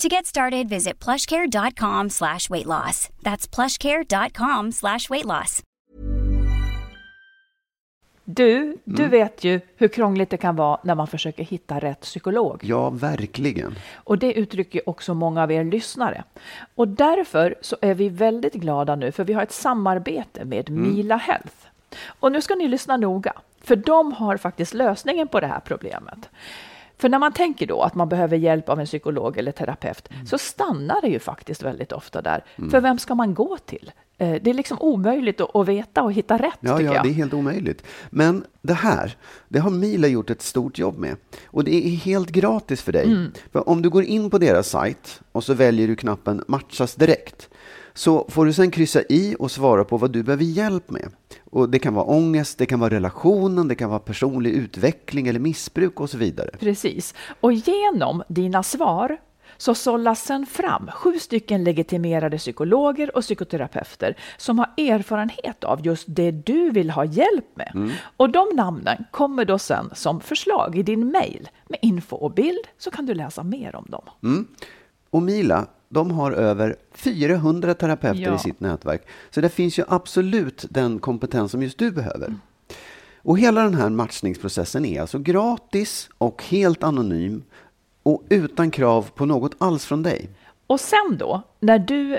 To get started, visit plushcare.com slash weight loss. That's plushcare.com slash weight loss. Du, du vet ju hur krångligt det kan vara när man försöker hitta rätt psykolog. Ja, verkligen. Och det uttrycker också många av er lyssnare. Och därför så är vi väldigt glada nu, för vi har ett samarbete med Mila Health. Och nu ska ni lyssna noga, för de har faktiskt lösningen på det här problemet. För när man tänker då att man behöver hjälp av en psykolog eller terapeut så stannar det ju faktiskt väldigt ofta där. För vem ska man gå till? Eh, Det är liksom omöjligt att, veta och hitta rätt Ja, ja, jag. det är helt omöjligt. Men det här, det har Mila gjort ett stort jobb med. Och det är helt gratis för dig. Mm. För om du går in på deras sajt och så väljer du knappen matchas direkt. Så får du sen kryssa i och svara på vad du behöver hjälp med. Och det kan vara ångest, det kan vara relationen, det kan vara personlig utveckling eller missbruk och så vidare. Precis. Och genom dina svar så sållas sen fram sju stycken legitimerade psykologer och psykoterapeuter som har erfarenhet av just det du vill ha hjälp med. Och de namnen kommer då sen som förslag i din mejl med info och bild så kan du läsa mer om dem. Och Mila, de har över 400 terapeuter Ja. i sitt nätverk. Så det finns ju absolut den kompetens som just du behöver. Och hela den här matchningsprocessen är alltså gratis och helt anonym och utan krav på något alls från dig. Och sen då, när du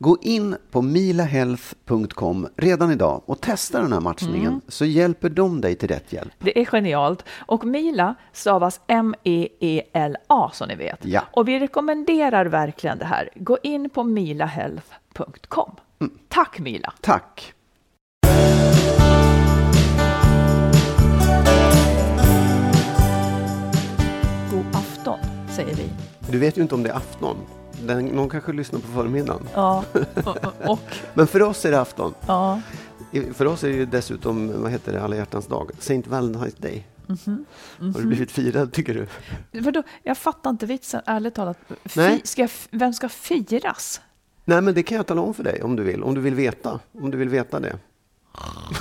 Gå in på milahealth.com redan idag och testa den här matchningen så hjälper de dig till rätt hjälp. Det är genialt. Och Mila stavas M-E-E-L-A som ni vet. Ja. Och vi rekommenderar verkligen det här. Gå in på milahealth.com. Tack Mila! Tack! God afton, säger vi. Du vet ju inte om det är afton. Den, någon kanske lyssnar på förmiddagen. Ja, och, och, Men för oss är det afton. ja. För oss är det ju dessutom, vad heter det, alla hjärtans dag, Saint Valentine's Day. Mhm. Har du blivit firad tycker du? Vadå? Jag fattar inte vitsen, ärligt talat. Fi, ska jag, vem ska firas? Nej men det kan jag tala om för dig om du vill, om du vill veta. Om du vill veta det.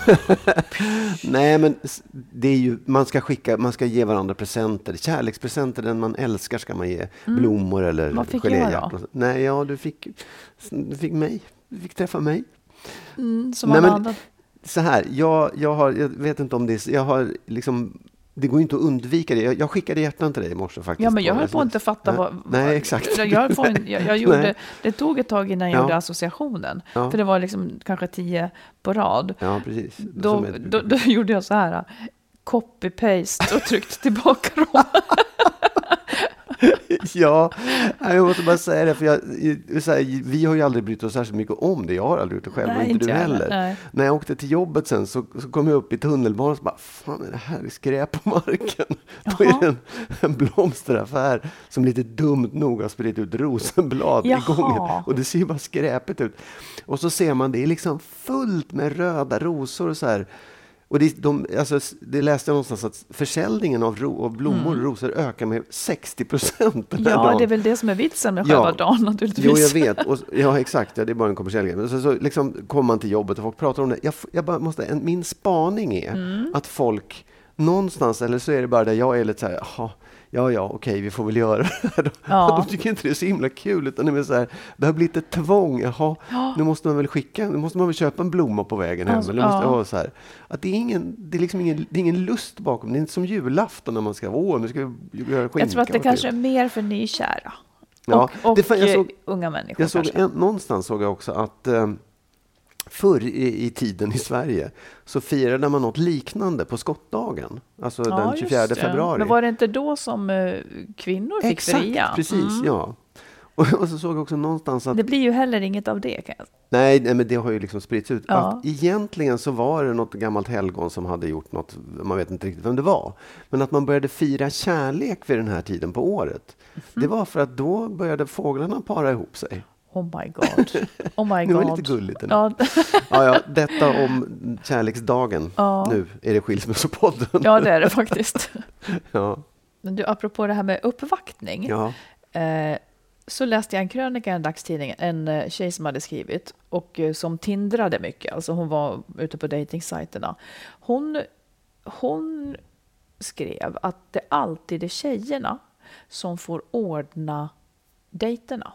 Nej men det är ju, man ska skicka, man ska ge varandra presenter. Kärlekspresenter, den man älskar ska man ge. Blommor eller Mm. Vad fick jag då? Nej, ja du fick, du fick mig. Du fick träffa mig. Mm, som Nej, alla andra. Så här, jag, jag har, jag vet inte om det är, jag har liksom, det går inte att undvika det. Jag, jag skickade hjärtan till dig i morse faktiskt. Ja, men jag höll på att inte fatta Nej, vad... Nej, exakt. Jag, jag, jag gjorde, Nej. det tog ett tag innan jag Ja. gjorde associationen. Ja. För det var liksom kanske tio på rad. Ja, precis. Då, då, då gjorde jag så här, copy-paste och tryckte tillbaka dem. Ja, jag måste bara säga det, för jag, här, vi har ju aldrig brytt oss särskilt mycket om det. Jag har aldrig gjort det själv, Nej, och inte du heller, nej. När jag åkte till jobbet sen så, så kom jag upp i tunnelbanan och så bara, fan är det här är skräp på marken? Då är Jaha. det en, en blomsteraffär som lite dumt nog har spridit ut rosenblad i Jaha. gången. Och det ser ju bara skräpigt ut. Och så ser man, det är liksom fullt med röda rosor och så här. Och det, de, alltså, det läste jag någonstans att försäljningen av, ro, av blommor och rosor ökar med 60 procent den här Mm. Ja, dagen. det är väl det som är vitsen med Ja. själva dagen naturligtvis. Jo, jag vet. Och, ja, exakt. Ja, det är bara en kommersiell grej. Men så, så liksom kommer man till jobbet och folk pratar om det. Jag, jag bara måste, en, min spaning är Mm. att folk någonstans, eller så är det bara där jag är lite så här, jaha, ja, ja, okej, vi får väl göra det här då. Ja. De tycker inte det är så himla kul, utan det är så här, det har blivit ett tvång. Jaha, nu måste man väl skicka, nu måste man väl köpa en blomma på vägen hem. Alltså, eller måste, ja. ja. så här. Att det är ingen, det är liksom ingen, det är ingen lust bakom, det är inte som julafton när man ska, åh, nu ska vi göra skinka. Jag tror att det kanske är mer för nykära. Ja, och och det jag såg- unga människor Jag såg en, någonstans såg jag också att eh, förr i, i tiden i Sverige så firade man något liknande på skottdagen, alltså Ja, den just 24 det. februari. Men var det inte då som eh, kvinnor fick Exakt, fria? precis, Mm. ja. Och, och så såg jag också någonstans att Det blir ju heller inget av det. Kan jag. Nej, nej, men det har ju liksom spritts ut. Ja. Att egentligen så var det något gammalt helgon som hade gjort något, man vet inte riktigt vem det var. Men att man började fira kärlek vid den här tiden på året. Mhm. Det var för att då började fåglarna para ihop sig. Oh my god. Oh my Det var god. lite gulligt. Ja, Ja, ja, detta om kärleksdagen. Ja. Nu är det Skilsmässopodden. ja, det är det faktiskt. Ja, Men du, apropå det här med uppvaktning. ja. Eh, så läste jag en krönika i en dagstidning, en eh, tjej som hade skrivit och eh, som tindrade mycket, alltså hon var ute på dejtingsajterna. Hon, hon skrev att det alltid är tjejerna som får ordna dejterna.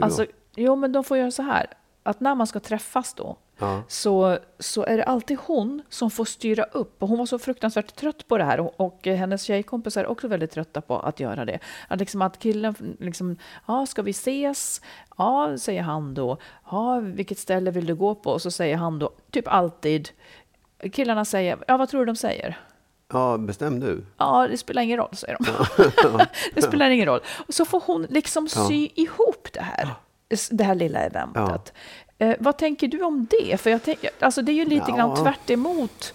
Alltså, jo men de får göra så här, att när man ska träffas då, ja. så, så är det alltid hon som får styra upp. Och hon var så fruktansvärt trött på det här. Och, och hennes tjejkompisar är också väldigt trötta på att göra det. Att, liksom att killen, liksom, ja, ska vi ses? Ja, säger han då. Ja, vilket ställe vill du gå på? Och så säger han då, typ alltid, killarna säger, ja, vad tror du de säger? ja, bestäm du. Ja, det spelar ingen roll, säger de. det spelar ingen roll. Och så får hon liksom sy ihop det här, det här lilla eventet. Eh, vad tänker du om det? För jag tänker, alltså det är ju lite Ja. grann tvärt emot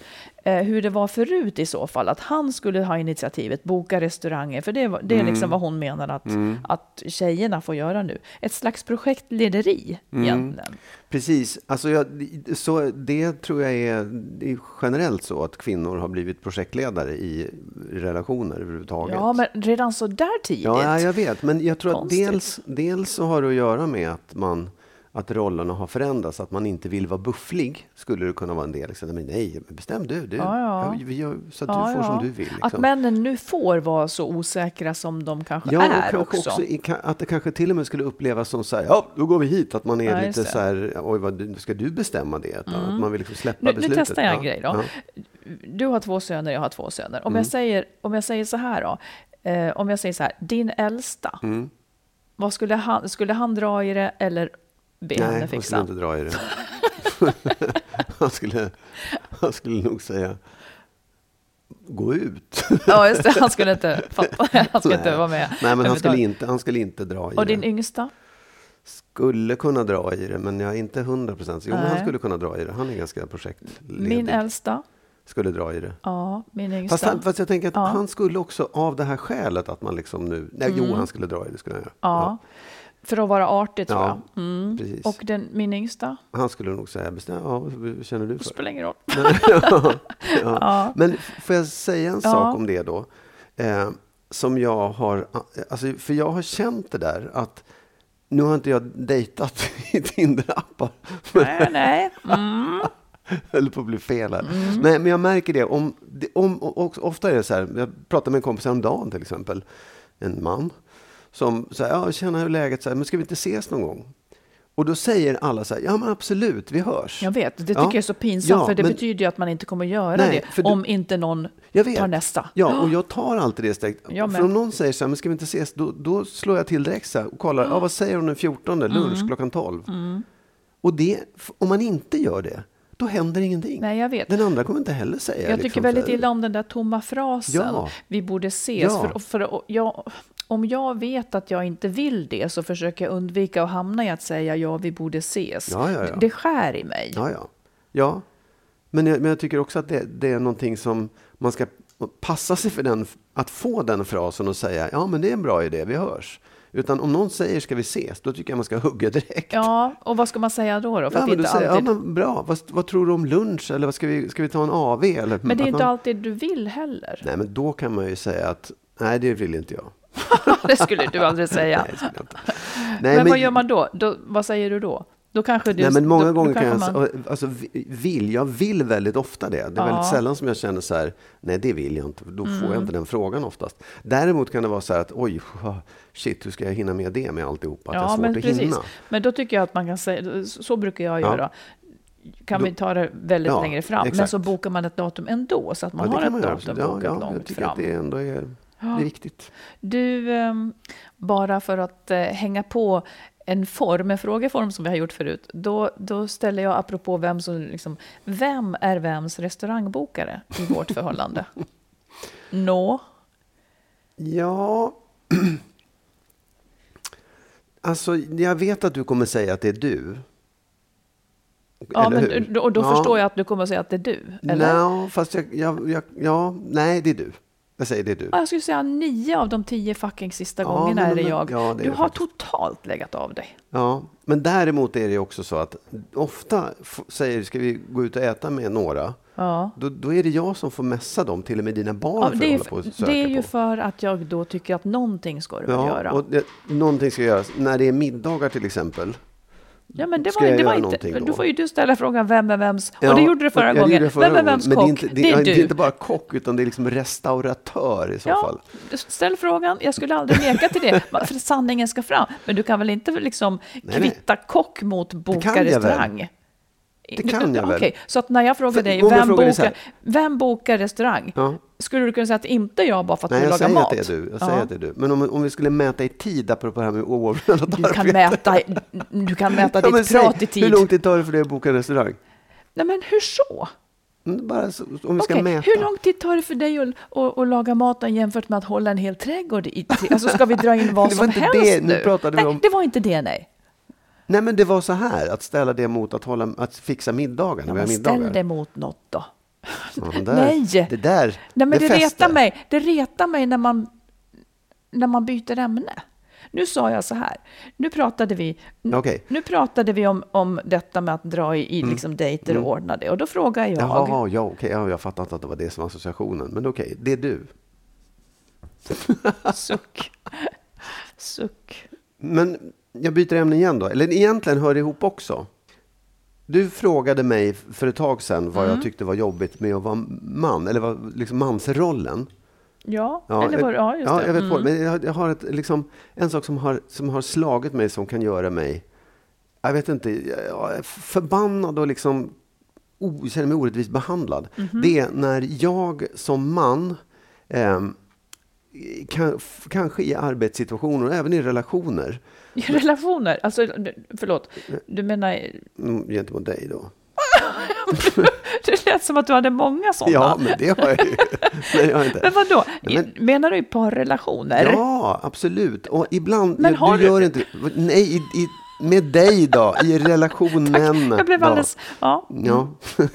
hur det var förut i så fall. Att han skulle ha initiativet, boka restauranger. För det, var- det är Mm. liksom vad hon menar att, att tjejerna får göra nu. Ett slags projektlederi Mm. egentligen. Precis. Alltså jag, så det tror jag är, är generellt så att kvinnor har blivit projektledare i relationer överhuvudtaget. Ja, men redan så där tidigt. Ja, ja, jag vet. Men jag tror Konstigt. att dels, dels så har det att göra med att, man, att rollerna har förändrats. Att man inte vill vara bufflig, skulle det kunna vara en del. Liksom, men nej, bestäm du. du. Ja, ja. vi gör, så att Ja, du får som du vill. Att Liksom. männen nu får vara så osäkra som de kanske är kanske också. också i- att det kanske till och med skulle upplevas som så här, ja, då går vi hit. Att man är lite så här, oj, vad, ska du bestämma det? Utan Att man vill liksom släppa Nu, nu beslutet. testar jag en grej då. Du har två söner, jag har två söner. Om, Mm. jag, säger, om jag säger så här då. Eh, om jag säger så här, din äldsta. Mm. Vad skulle han, skulle han dra i det eller be Nej, henne han skulle fixa? inte dra i det. han, skulle, han skulle nog säga, gå ut. Ja, just det. Han skulle inte fatta. Han skulle inte Nej. vara med. Nej, men han skulle, inte, han skulle inte dra i Och det. din yngsta? Skulle kunna dra i det, men jag är inte hundra procent. Jo, men han Nej. skulle kunna dra i det. Han är ganska projektledig. Min äldsta? Skulle dra i det. Ja, min yngsta. Fast, han, fast jag tänker att Ja. han skulle också av det här skälet att man liksom nu... Nej, jo, Mm. han skulle dra i det. Skulle han göra. ja. För att vara artig tror Ja, jag. Mm. precis. Och den, min yngsta? Han skulle nog säga, bestäm, ja, vad känner du Det för? spelar ingen roll. ja. Ja. Men får jag säga en sak om det då? Eh, som jag har, alltså, för jag har känt det där att nu har inte jag dejtat i Tinder-appar. Nej, nej. Mm. höll på att bli fel här. Nej, men jag märker det. Om, det- om, ofta är det så här, jag pratade med en kompis häromdagen till exempel, en man, som säger, ja, känner hur läget så här, men ska vi inte ses någon gång? Och då säger alla så här, ja men absolut, vi hörs. Jag vet, det tycker Ja. jag är så pinsamt Ja, för det men- betyder ju att man inte kommer göra Nej, det du- om inte någon tar nästa. Ja, och jag tar alltid det. Jag med. För om någon säger så här, men ska vi inte ses? Då, då slår jag till direkt så här och kollar, ja, vad säger hon den 14, lunch Mm. klockan 12? Och det, om man inte gör det, då händer ingenting. Nej, jag vet. Den andra kommer inte heller säga. Jag tycker liksom, väldigt illa om den där tomma frasen. Ja. Vi borde ses. Ja. För, för, jag, om jag vet att jag inte vill det så försöker jag undvika att hamna i att säga ja, vi borde ses. Ja, ja, ja. Det skär i mig. Ja, ja. ja. Men, jag, men jag tycker också att det, det är någonting som man ska passa sig för den, att få den frasen och säga ja men det är en bra idé, vi hörs. Utan om någon säger ska vi ses, då tycker jag man ska hugga direkt. Ja, och vad ska man säga då? då? För Ja, att men inte säger, alltid... ja, men bra, vad, vad tror du om lunch? Eller vad ska, vi, ska vi ta en AV? Eller, Men det är inte man, alltid du vill heller. Nej, men då kan man ju säga att nej, det vill inte jag. det skulle du aldrig säga. Nej, det skulle jag inte. Nej, men, vad gör man då? då? Vad säger du då? Då kanske du, Nej, men många då, gånger då kan jag, man, alltså, vi- vill, jag vill väldigt ofta det. Det är Ja. väldigt sällan som jag känner så här, nej det vill jag inte, då får Mm. jag inte den frågan oftast. Däremot kan det vara så här att, oj, shit, hur ska jag hinna med det med alltihopa? Att jag har Ja, svårt men att precis. hinna. Men då tycker jag att man kan säga, så brukar jag Ja. göra. Kan Då- vi ta det väldigt Ja, längre fram, men exakt. så bokar man ett datum ändå, så att man Ja, det har ett man datum Ja, bokat ja, långt fram. Det är, viktigt. Du, ehm, bara för att eh, hänga på en form, en frågeform som vi har gjort förut, då, då ställer jag apropå vem som, liksom, vem är vems restaurangbokare i vårt förhållande? Nå? Ja, alltså jag vet att du kommer säga att det är du. Ja, Eller men, hur? och då Ja. förstår jag att du kommer säga att det är du, eller? Nej, fast jag, jag, jag, ja, nej, det är du. Jag säger det du. Ja, Jag skulle säga nio av de tio fucking sista Ja, gångerna men- är det jag. ja, det du det har faktiskt. totalt legat av dig. Ja, men däremot är det också så att ofta säger ska vi gå ut och äta med några, Ja. då, då är det jag som får mässa dem, till och med dina barn Ja, det, på är, söka det är ju på. för att jag då tycker att någonting ska du Ja, göra. och det, någonting ska göras. När det är middagar till exempel. Ja, men det var, det var inte, då då? får ju du ställa frågan vem är vems. Ja, och det gjorde du förra gjorde gången. det förra vem är vems kock? Det är, inte, det, det är det du. är inte bara kock, utan det är liksom restauratör i så ja, fall. ställ frågan. Jag skulle aldrig neka till det, för sanningen ska fram. Men du kan väl inte liksom nej. kvitta kock mot boka restaurang? Det kan jag väl. Okej, så att när jag frågar För- dig, vem bokar, vem bokar restaurang? Ja. Skulle du kunna säga att inte jag bara för att Nej, du jag lagar säger mat? att det är du. Jag säger Ja. att det är du. Men om, om vi skulle mäta i tid, apropå det här med oavlönat Du kan mäta, du kan mäta Ja, ditt säg, prat i tid. Hur lång tid tar det för dig att boka en restaurang? Nej, men hur så? Mm, Bara så, om vi ska Okej, mäta. hur lång tid tar det för dig att, att, att laga maten jämfört med att hålla en hel trädgård i tid? Alltså ska vi dra in vad som helst det, nu nu? pratade vi nej, om- det var inte det, nej. Nej, men det var så här, att ställa det mot att, hålla, att fixa middagar när Ja, vi har ställ middagar. det mot något då. Det där, Nej. Det där, Nej, men det, fäster. retar mig. Det retar mig när man, när man byter ämne. Nu sa jag så här. Nu pratade vi, Okej. nu pratade vi om, om detta med att dra i, i liksom dejter och ordna det. Och då frågar jag. Mm. Jaha, ja, okej, ja, jag fattar inte att det var det som var associationen. Men okej, det är du. Suck. Suck. Men jag byter ämne igen då. Eller egentligen hör det ihop också. Du frågade mig för ett tag sedan vad Mm. jag tyckte var jobbigt med att vara man, eller vad, liksom mansrollen. Ja, Ja, eller var, ja just ja, det. jag vet Mm. vad, men jag, jag har ett, liksom, en sak som har, som har slagit mig som kan göra mig, jag vet inte, jag är förbannad och liksom o, känner mig orättvist behandlad. Mhm. Det är när jag som man, ehm, kan, kanske i arbetssituationer och även i relationer, I relationer, alltså förlåt, du menar, mm, gentemot dig då. det lät som att du hade många sådana. Ja, men det har jag ju. Nej, jag har inte. Men vadå, Men- menar du i parrelationer? Ja, absolut. Och ibland, Men du, har du du- gör inte, nej, i, i, med dig då, i relationen. Jag blev alldeles, ja. Ja.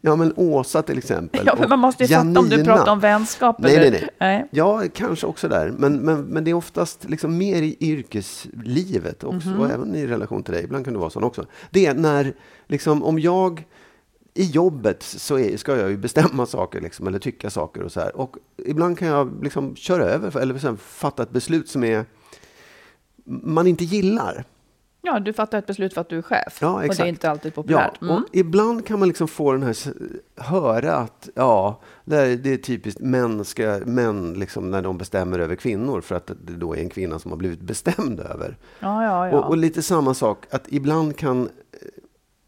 ja, men Åsa till exempel. Ja, men man måste ju fatta om du Janina. pratar om vänskap Nej, eller... nej, nej. Ja, kanske också där. Men, men, men det är oftast liksom mer i yrkeslivet också, Mhm. och även i relation till dig. Ibland kan det vara så också. Det är när, liksom, om jag i jobbet så är, ska jag ju bestämma saker liksom, eller tycka saker och så här. Och ibland kan jag liksom köra över eller sen fatta ett beslut som är man inte gillar. Ja, du fattar ett beslut för att du är chef. Ja, Och det exakt. är inte alltid populärt. Ja, Mm. och ibland kan man liksom få den här, höra att ja, det, är, det är typiskt män, ska, män liksom, när de bestämmer över kvinnor för att det då är en kvinna som har blivit bestämd över. ja, ja, ja. Och, och lite samma sak, att ibland kan,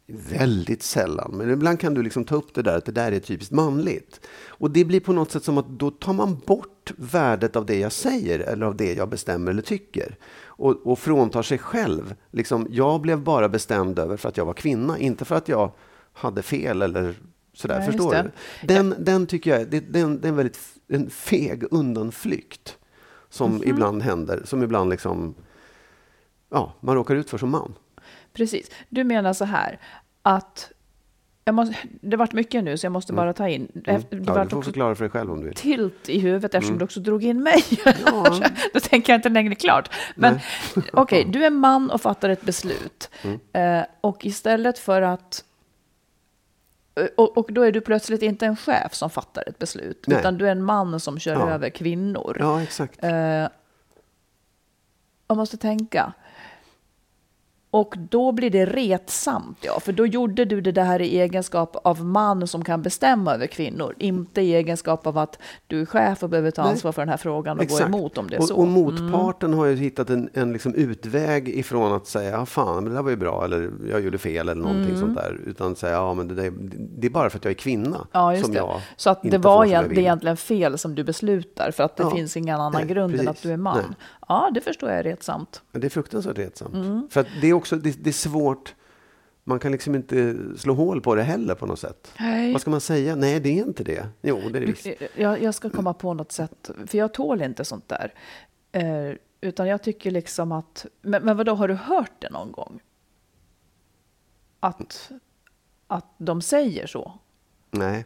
väldigt sällan, men ibland kan du liksom ta upp det där att det där är typiskt manligt. Och det blir på något sätt som att då tar man bort värdet av det jag säger eller av det jag bestämmer eller tycker. Och, och fråntar sig själv. Liksom, jag blev bara bestämd över för att jag var kvinna, inte för att jag hade fel eller sådär. Just förstår du? Den, den tycker jag det, den, det är en väldigt en feg undanflykt som Mhm. ibland händer, som ibland liksom, ja, man råkar ut för som man. Precis. Du menar så här att jag måste, det har varit mycket nu så jag måste bara ta in. Mm. Det Ja, var du får förklara för dig själv om du vill. tilt i huvudet eftersom du också drog in mig. Ja. Då tänker jag inte längre klart. Men okej, du är man och fattar ett beslut. Mm. Eh, och istället för att... eh, Och, och då är du plötsligt inte en chef som fattar ett beslut, Nej. utan du är en man som kör Ja. över kvinnor. Ja, exakt. Eh, jag måste tänka. Och då blir det retsamt, ja, för då gjorde du det här i egenskap av man som kan bestämma över kvinnor, inte i egenskap av att du är chef och behöver ta Nej. ansvar för den här frågan och Exakt. gå emot om det är och, så. Och motparten har ju hittat en, en liksom utväg ifrån att säga, ja fan, men det där var ju bra, eller jag gjorde fel, eller någonting Mm. sånt där. Utan säga, ja men det, där, det är bara för att jag är kvinna Ja, just som det. jag Så att det var egent- det egentligen fel som du beslutar för att det Ja. finns ingen annan Nej, grund än precis. att du är man. Nej. Ja, det förstår jag är retsamt. Det är fruktansvärt retsamt. Mm. För det är också det, det är svårt. Man kan liksom inte slå hål på det heller på något sätt. Nej. Vad ska man säga? Nej, det är inte det. Jo, det är det visst. Jag, jag ska komma på något sätt, för jag tål inte sånt där. Eh, utan jag tycker liksom att, men, men vadå, har du hört det någon gång? Att, att de säger så? Nej.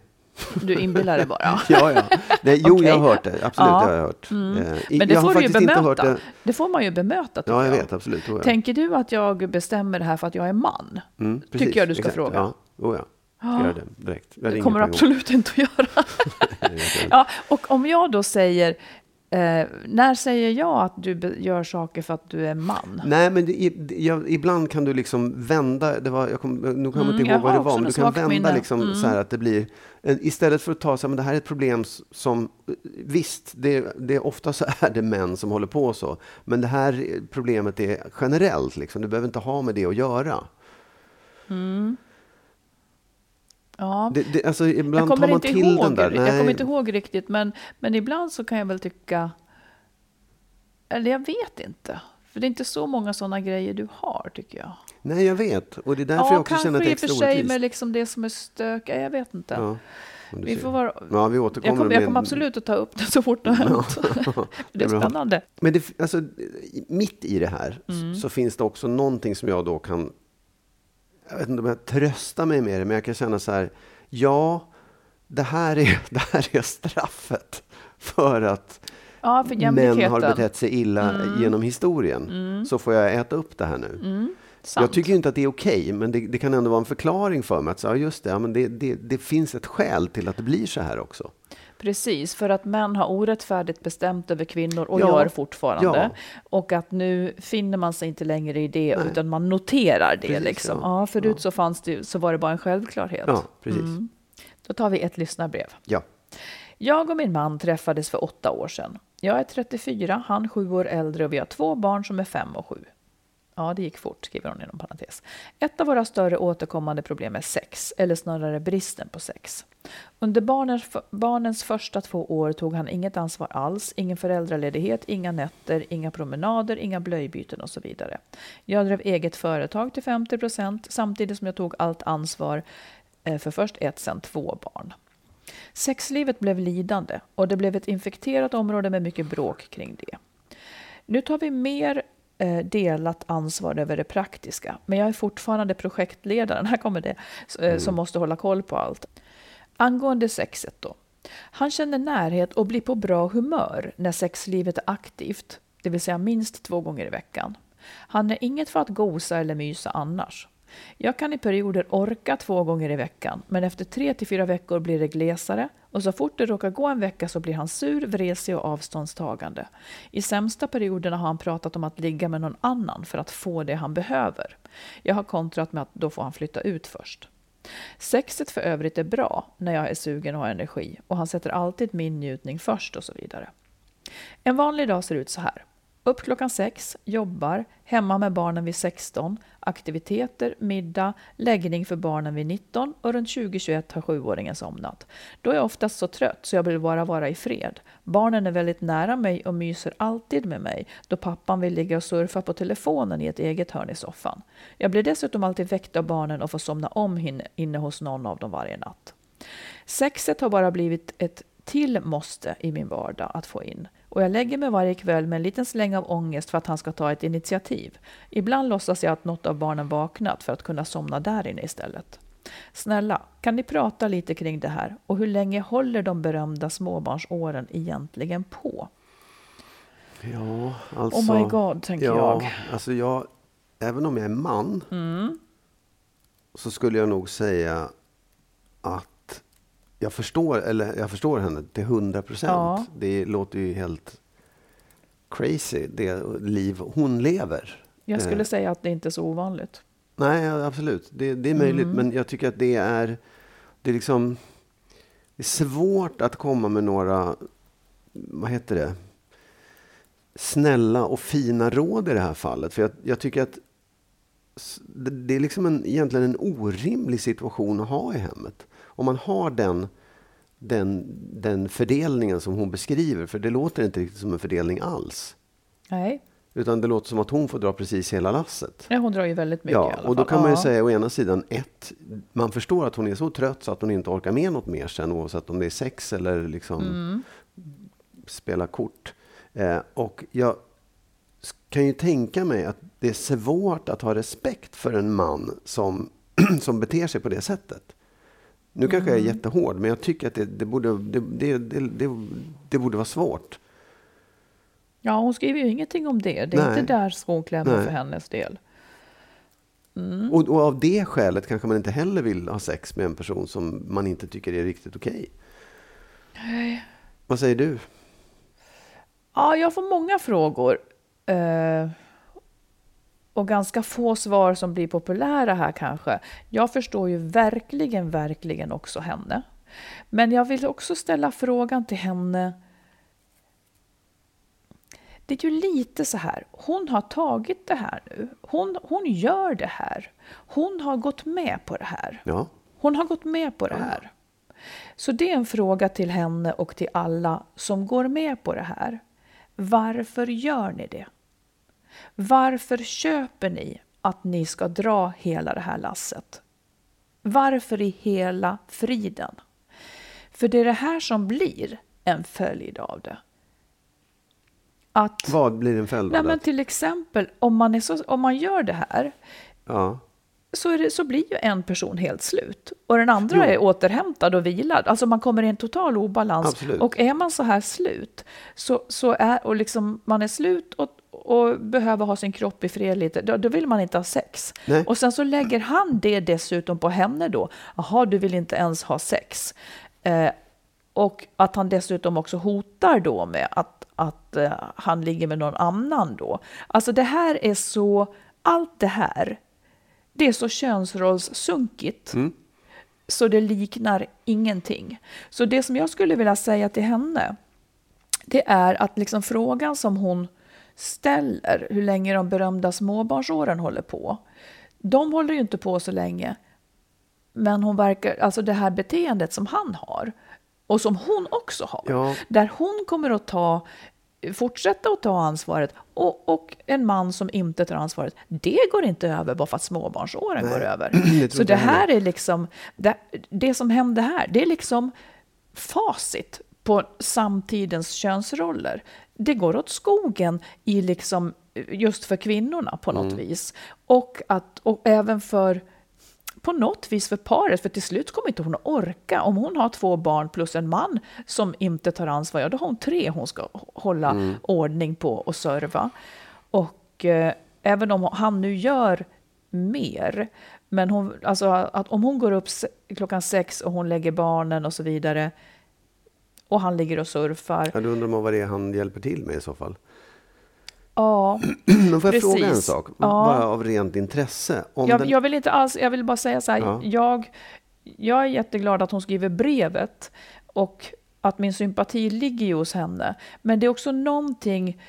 Du inbillar dig bara? Ja, ja. Nej, jo, Okej. jag har hört det. Absolut, Ja. det har jag hört. Eh, i- Men det jag får du ju bemöta. det. Det får man ju bemöta, Ja, jag vet. Absolut. Oh, ja. Tänker du att jag bestämmer det här för att jag är man? Mm, precis, tycker jag du ska exakt. fråga. Ja, oh, ja. Ska göra det direkt. Jag Det kommer du absolut inte att göra. ja, och om jag då säger, eh, när säger jag att du gör saker för att du är man? Nej, men det, i- jag, ibland kan du liksom vända. Det var, jag kom, nu kommer jag Mm, inte jag ihåg vad har det var, men du kan vända minne. Mm. liksom så här att det blir... en- Istället för att ta så här, men det här är ett problem som... Visst, det, det ofta så är det män som håller på så. Men det här problemet är generellt, liksom. Du behöver inte ha med det att göra. Ja. Det, det, alltså, Jag ibland kommer, tar man till ihåg, den där. jag Nej. kommer inte ihåg riktigt, men, men ibland så kan jag väl tycka... Eller jag vet inte. För det är inte så många sådana grejer du har, tycker jag. Nej, jag vet. Och det är därför jag också känner att det är i och för extra sig orättvist. med liksom det som är stök. Jag vet inte. Ja, Vi får vara... Ja, vi återkommer Jag kommer, jag kommer absolut att ta upp det så fort det har hänt. det är bra. spännande. Men det, alltså, mitt i det här Mm. så, finns det också någonting som jag då kan... Jag vet inte om jag tröstar mig med det, men jag kan känna så här. Ja, det här är, det här är straffet för att Ja, för män har betett sig illa genom historien. Så får jag äta upp det här nu. Mm. Sant. Jag tycker inte att det är okej, men det, det kan ändå vara en förklaring för mig. Att så, ja, just det, ja, men det, det, det finns ett skäl till att det blir så här också. Precis, för att män har orättfärdigt bestämt över kvinnor och Ja, gör fortfarande. ja. Och att nu finner man sig inte längre i det, utan man noterar det. Precis, liksom. ja. ja. förut Så, fanns det, så var det bara en självklarhet. Ja, precis. Då tar vi ett lyssnarbrev. Ja. Jag och min man träffades för åtta år sedan. Jag är 34, han sju år äldre och vi har två barn som är fem och sju. Ja, det gick fort, skriver hon inom parentes. Ett av våra större återkommande problem är sex, eller snarare bristen på sex. Under barnens, barnens första två år tog han inget ansvar alls, ingen föräldraledighet, inga nätter, inga promenader, inga blöjbyten och så vidare. Jag drev eget företag till 50 procent samtidigt som jag tog allt ansvar eh, för först ett, sen två barn. Sexlivet blev lidande och det blev ett infekterat område med mycket bråk kring det. Nu tar vi mer delat ansvar över det praktiska, men jag är fortfarande projektledaren, här kommer det, eh, som måste hålla koll på allt. Angående sexet då. Han känner närhet och blir på bra humör när sexlivet är aktivt, det vill säga minst två gånger i veckan. Han är inget för att gosa eller mysa annars. Jag kan i perioder orka två gånger i veckan, men efter tre till fyra veckor blir det glesare och så fort det råkar gå en vecka så blir han sur, vresig och avståndstagande. I sämsta perioderna har han pratat om att ligga med någon annan för att få det han behöver. Jag har kontrat med att då får han flytta ut först. Sexet för övrigt är bra när jag är sugen och har energi och han sätter alltid min njutning först och så vidare. En vanlig dag ser ut så här. Upp klockan sex, jobbar, hemma med barnen vid 16, aktiviteter, middag, läggning för barnen vid 19 och runt 20-21 har sjuåringen somnat. Då är jag oftast så trött så jag vill bara vara i fred. Barnen är väldigt nära mig och myser alltid med mig då pappan vill ligga och surfa på telefonen i ett eget hörn i soffan. Jag blir dessutom alltid väckt av barnen och får somna om inne hos någon av dem varje natt. Sexet har bara blivit ett till måste i min vardag att få in. Och jag lägger mig varje kväll med en liten släng av ångest för att han ska ta ett initiativ. Ibland låtsas jag att något av barnen vaknat för att kunna somna där inne istället. Snälla, kan ni prata lite kring det här? Och hur länge håller de berömda småbarnsåren egentligen på? Ja, alltså... Oh my god, tänker ja, jag. Alltså jag, även om jag är man, Mm. så skulle jag nog säga att jag förstår, eller jag förstår henne till hundra procent. Ja. Det låter ju helt crazy, det liv hon lever. Jag skulle Eh. säga att det inte är så ovanligt. Nej, absolut. Det, det är möjligt, Mm. men jag tycker att det är, det är liksom... Det är svårt att komma med några, vad heter det, snälla och fina råd i det här fallet. För jag, jag tycker att det är liksom en, egentligen en orimlig situation att ha i hemmet. Om man har den, den, den fördelningen som hon beskriver, för det låter inte riktigt som en fördelning alls. Nej, Utan det låter som att hon får dra precis hela lasset. ja, hon drar ju väldigt mycket Ja, och då kan man ju Ja. säga å ena sidan ett, man förstår att hon är så trött så att hon inte orkar med något mer sen oavsett om det är sex eller liksom Mm. spela kort. Eh, och jag kan ju tänka mig att det är svårt att ha respekt för en man som, som beter sig på det sättet. Nu kanske jag är Mm. jättehård, men jag tycker att det, det, borde, det, det, det, borde vara svårt. Ja, hon skriver ju ingenting om det. Det är Nej. inte där skon klämmer för hennes del. Mm. Och, och av det skälet kanske man inte heller vill ha sex med en person som man inte tycker är riktigt okej. Vad säger du? Ja, jag får många frågor. Eh, och ganska få svar som blir populära här kanske. Jag förstår ju verkligen, verkligen också henne. Men jag vill också ställa frågan till henne. Det är ju lite så här, hon har tagit det här nu. Hon, hon gör det här. Hon har gått med på det här. Ja, Hon har gått med på det här. Så det är en fråga till henne och till alla som går med på det här. Varför gör ni det? Varför köper ni att ni ska dra hela det här lasset? Varför i hela friden? För det är det här som blir en följd av det. Att, vad blir en följd nej av men det? till exempel om man, är så, om man gör det här Ja, så, det, så blir ju en person helt slut och den andra Jo. är återhämtad och vilad. Alltså man kommer i en total obalans. Absolut. Och är man så här slut så, så är, och liksom man är slut och, och behöver ha sin kropp i fred lite, då, då vill man inte ha sex. Nej. Och sen så lägger han det dessutom på henne då. Jaha, du vill inte ens ha sex. Eh, och att han dessutom också hotar då med att, att eh, han ligger med någon annan då. Alltså det här är så, allt det här, det är så könsrollssunkigt. Så det liknar ingenting. Så det som jag skulle vilja säga till henne, det är att liksom frågan som hon ställer, hur länge de berömda småbarnsåren håller på, de håller ju inte på så länge. Men hon verkar, alltså det här beteendet som han har och som hon också har, Ja. där hon kommer att ta, fortsätta att ta ansvaret och, och en man som inte tar ansvaret, det går inte över bara för att småbarnsåren Nej, går över. det Så det här är liksom, det, det som hände här, det är liksom facit på samtidens könsroller. Det går åt skogen i liksom, just för kvinnorna på något vis. Och, att, och även för på något vis för paret, för till slut kommer inte hon att orka. Om hon har två barn plus en man som inte tar ansvar, ja då har hon tre hon ska hålla ordning på och serva. Och eh, även om han nu gör mer, men hon, alltså att om hon går upp klockan sex och hon lägger barnen och så vidare och han ligger och surfar. ja, då undrar man vad det är han hjälper till med i så fall. Ja, Men får jag fråga en Precis. sak? Ja. Bara av rent intresse. Om jag, den, jag vill inte alls, jag vill bara säga så här, Ja. jag, jag är jätteglad att hon skriver brevet och att min sympati ligger hos henne. Men det är också någonting,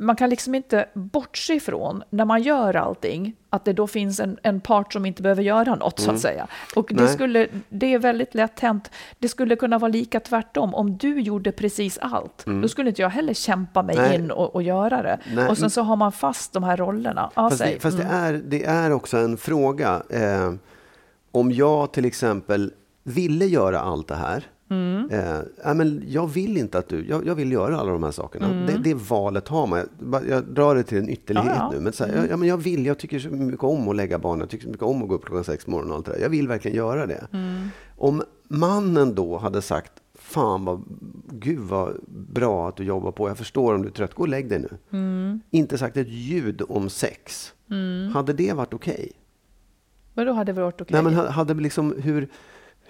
man kan liksom inte bortse ifrån när man gör allting, att det då finns en, en part som inte behöver göra något så att säga. Och det, Mm. Nej. skulle, det är väldigt lätt hänt. Det skulle kunna vara lika tvärtom. Om du gjorde precis allt, då skulle inte jag heller kämpa mig Mm. Nej. in och, och göra det. Nej. Och sen så har man fast de här rollerna. Ja, Fast, det, fast det, Mm. är, det är också en fråga. Eh, om jag till exempel ville göra allt det här. Mm. Eh, ja, men jag vill inte att du, jag, jag vill göra alla de här sakerna. Det, det valet har man. Jag, jag drar det till en ytterlighet Mm. Ja, ja. nu. Men, så här, ja, ja, men jag vill, jag tycker så mycket om att lägga barn. Jag tycker så mycket om att gå upp klockan sex på morgonen och allt det där. Jag vill verkligen göra det. Mm. Om mannen då hade sagt Fan vad, gud vad bra att du jobbar på. Jag förstår om du är trött. Gå och lägg dig nu. Mm. Inte sagt ett ljud om sex. Hade det varit okej? Men då hade det varit okej. Nej, men ha- hade liksom hur,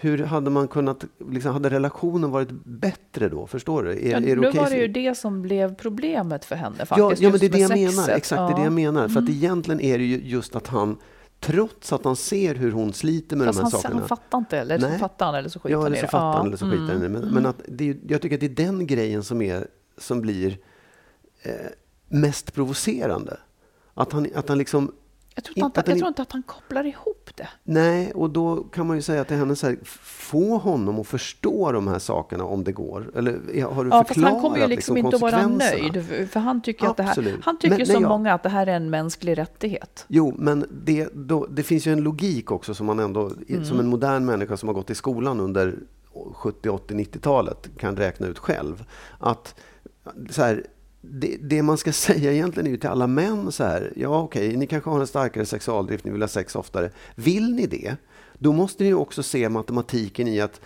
hur hade man kunnat, liksom, hade relationen varit bättre då? Förstår du? Är, Ja, är det nu okej var det så- ju det som blev problemet för henne Ja, faktiskt. ja men just det är det jag med menar. sexet. Exakt, det är det jag menar. För att egentligen är det ju just att han, trots att han ser hur hon sliter med Fast de här han, sakerna. han fattar inte, eller så fattar han eller så skiter Ja, han eller i så det. fattar Ja, han eller så skiter han i det. Men, men att det jag tycker att det är den grejen som, är, som blir eh, mest provocerande. Att han, att han liksom Jag tror, inte, att, att jag tror inte att han kopplar ihop det. Nej, och då kan man ju säga till henne så här, få honom att förstå de här sakerna om det går. Eller har du Ja, fast förklarat han kommer ju liksom inte att vara nöjd. för- han tycker, att det här, Absolut. han tycker Men- som ja. många att det här är en mänsklig rättighet. Jo, men det, då, det finns ju en logik också som man ändå, Mm. som en modern människa som har gått i skolan under 70, 80, 90-talet kan räkna ut själv. Att så här, det, det man ska säga egentligen är ju till alla män så här, ja okej, ni kanske har en starkare sexualdrift, ni vill ha sex oftare. Vill ni det, då måste ni ju också se matematiken i att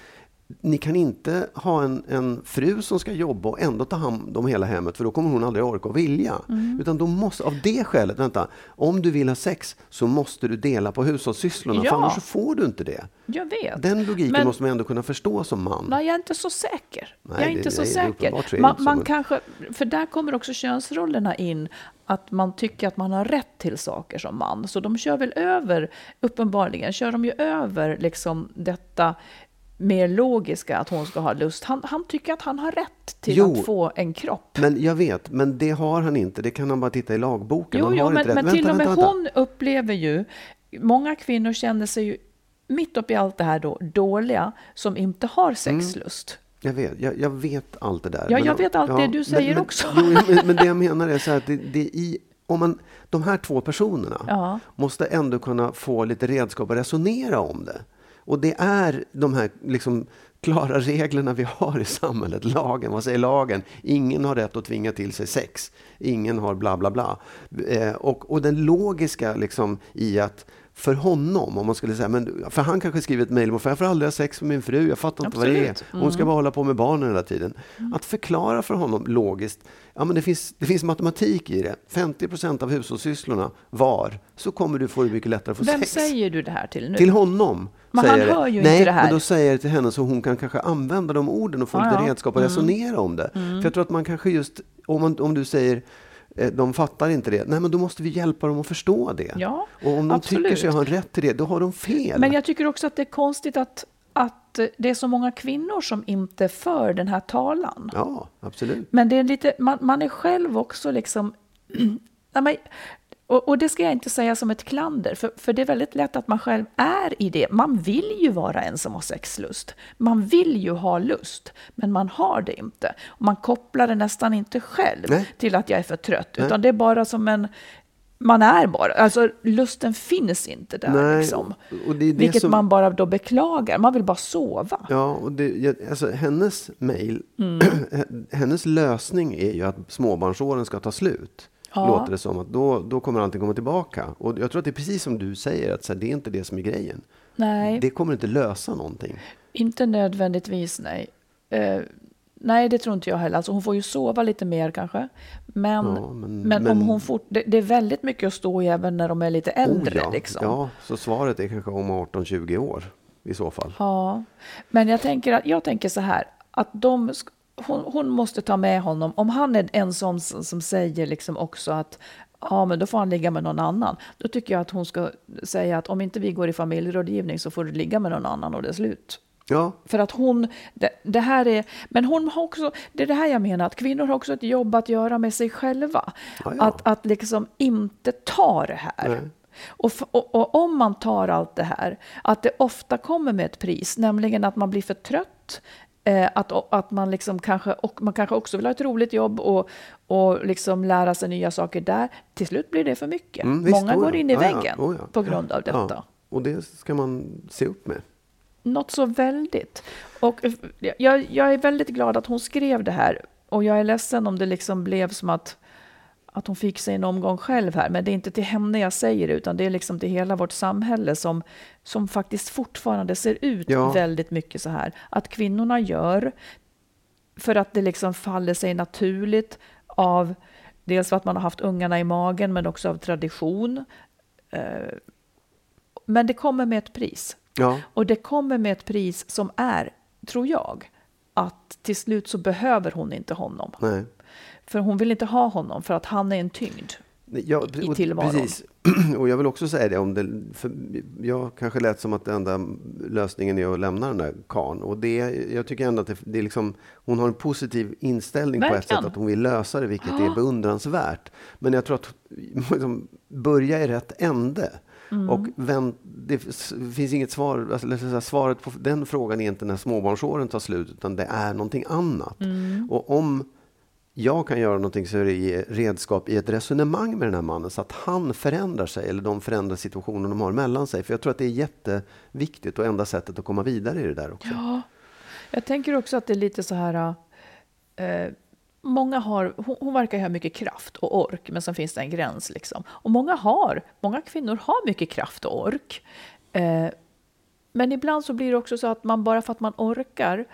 ni kan inte ha en, en fru som ska jobba och ändå ta hand om hela hemmet för då kommer hon aldrig orka och vilja. Mm. Utan då måste, av det skälet, vänta, om du vill ha sex så måste du dela på hushållssysslorna Ja. för annars får du inte det. Jag vet. Den logiken Men- måste man ändå kunna förstå som man. Nej, jag är inte så säker. Nej, jag är det- inte så det säker. det Man, man kanske, för där kommer också könsrollerna in, att man tycker att man har rätt till saker som man. Så de kör väl över, uppenbarligen, kör de ju över liksom detta mer logiska, att hon ska ha lust. Han, han tycker att han har rätt till Jo. att få en kropp. Men jag vet, men det har han inte. Det kan han bara titta i lagboken. Jo, han jo men, men till Vänta, och med vänta, vänta. hon upplever ju, många kvinnor känner sig ju mitt uppe i allt det här då, dåliga, som inte har sexlust. Jag vet, jag, jag vet allt det där. Ja, Men jag vet allt det du men- säger men, också. Jo, men, men det jag menar är så här att det, det i, om man, de här två personerna Ja. måste ändå kunna få lite redskap att resonera om det. Och det är de här liksom, klara reglerna vi har i samhället. Lagen, vad säger lagen? Ingen har rätt att tvinga till sig sex. Ingen har bla bla bla. Eh, och, och den logiska liksom, i att för honom, om man skulle säga, men, för han kanske skriver ett mejl och jag får aldrig ha sex med min fru, jag fattar inte vad det är. Absolut. Hon ska bara hålla på med barnen hela tiden. Att förklara för honom logiskt, ja men det finns, det finns matematik i det. 50 procent av hushållssysslorna var, så kommer du få det mycket lättare att få Vem sex. säger du det här till nu? Till honom. Men han hör det. ju Nej, inte det här. men då säger jag det till henne så hon kan kanske använda de orden och få Ja, lite ja. redskap att resonera om det. För jag tror att man kanske just, om, man, om du säger de fattar inte det. Nej, men då måste vi hjälpa dem att förstå det. Ja, och om de absolut. tycker sig ha en rätt till det, då har de fel. Men jag tycker också att det är konstigt att, att det är så många kvinnor som inte för den här talan. Ja, absolut. Men det är lite, man, man är själv också liksom... Nej, men, och, och det ska jag inte säga som ett klander, för, för det är väldigt lätt att man själv är i det. Man vill ju vara en som har sexlust. Man vill ju ha lust, men man har det inte. Och man kopplar det nästan inte själv Nej. till att jag är för trött, Nej. utan det är bara som en... Man är bara, alltså lusten finns inte där Nej, liksom. och det är det Vilket som- man bara då beklagar, man vill bara sova. Ja, och det, alltså, hennes mejl, Mm. hennes lösning är ju att småbarnsåren ska ta slut. Ja. Låter det som. att Då, då kommer allting komma tillbaka. Och jag tror att det är precis som du säger, att så här, det är inte det som är grejen. Nej. Det kommer inte lösa någonting. Inte nödvändigtvis, nej. Eh, nej, det tror inte jag heller. Alltså, hon får ju sova lite mer kanske. Men, Ja, men, men- om men- hon fort, det, det är väldigt mycket att stå i även när de är lite äldre. Oh, ja. liksom. ja, så svaret är kanske om 18-20 år i så fall. Ja, men jag tänker, att, jag tänker så här, att de, hon, hon måste ta med honom, om han är en sån som, som säger liksom också att ja, men då får han ligga med någon annan. Då tycker jag att hon ska säga att om inte vi går i familjerådgivning så får du ligga med någon annan och det är slut. Ja, För att hon, det, det här är, men hon har också, det är det här jag menar, att kvinnor har också ett jobb att göra med sig själva. Ja, ja. Att, att liksom inte ta det här. Nej. Och, och, och om man tar allt det här, att det ofta kommer med ett pris, nämligen att man blir för trött, eh, att, att man, liksom kanske, och man kanske också vill ha ett roligt jobb och, och liksom lära sig nya saker där. Till slut blir det för mycket. Mm, visst, Många oh ja. går in i Ja, ja, väggen oh ja. på grund av detta. ja. Och det ska man se upp med. Något så väldigt. Och eh, jag, jag är väldigt glad att hon skrev det här. Och jag är ledsen om det liksom blev som att, att hon fick sig en omgång själv här. Men det är inte till henne jag säger det, utan det är liksom till hela vårt samhälle som, som faktiskt fortfarande ser ut Ja. väldigt mycket så här. Att kvinnorna gör, för att det liksom faller sig naturligt av dels för att man har haft ungarna i magen, men också av tradition. Eh, Men det kommer med ett pris. Ja. Och det kommer med ett pris som är, tror jag, att till slut så behöver hon inte honom. Nej. För hon vill inte ha honom för att han är en tyngd. Ja, i tillvaron. Precis. Och jag vill också säga det om det, jag kanske lät som att den enda lösningen är att lämna den där karln. Och det, jag tycker ändå att det, det är liksom, hon har en positiv inställning på ett sätt, att hon vill lösa det, vilket är beundransvärt. Men jag tror att liksom, börja i rätt ände. Mm. Och vänt, det finns inget svar, alltså, svaret på den frågan är inte när småbarnsåren tar slut, utan det är någonting annat. Mm. Och om jag kan göra någonting så är det ge redskap i ett resonemang med den här mannen så att han förändrar sig eller de förändrar situationen de har mellan sig. För jag tror att det är jätteviktigt och enda sättet att komma vidare i det där också. Ja, jag tänker också att det är lite så här... Eh, många har, hon, hon verkar ha mycket kraft och ork, men sen finns det en gräns. Liksom. Och många har, många kvinnor har mycket kraft och ork. Eh, men ibland så blir det också så att man bara för att man orkar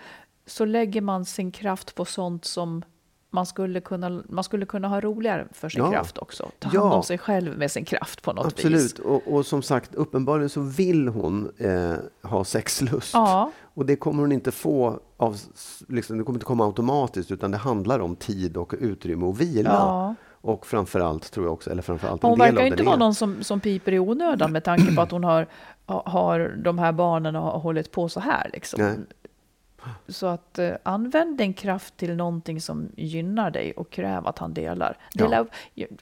så lägger man sin kraft på sånt som man skulle kunna, man skulle kunna ha roligare för sin Ja. kraft också. Ta hand Ja. om sig själv med sin kraft på något vis. Absolut, och, och som sagt uppenbarligen så vill hon eh, ha sexlust. Ja. Och det kommer hon inte få av, liksom, det kommer inte komma automatiskt utan det handlar om tid och utrymme och vila. Ja. Och framförallt tror jag också, eller framförallt Hon verkar inte vara någon som, som piper i onödan med tanke på att hon har, har de här barnen och har hållit på så här. Liksom. Så att eh, använd din kraft till någonting som gynnar dig och kräv att han delar. Dela, Ja. upp,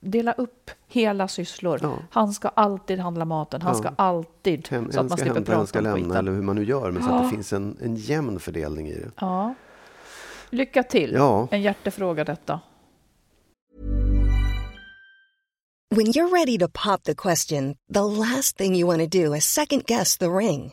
dela upp hela sysslor. Ja. Han ska alltid handla maten. Han Ja. ska alltid, Hen, så att man ska slipper hämta, ska prata om lämna skiten. eller hur man nu gör, men så att det finns en, en jämn fördelning i det. Ja. Lycka till. Ja. En hjärtefråga detta. When you're ready to pop the question, the last thing you want to do is second guess the ring.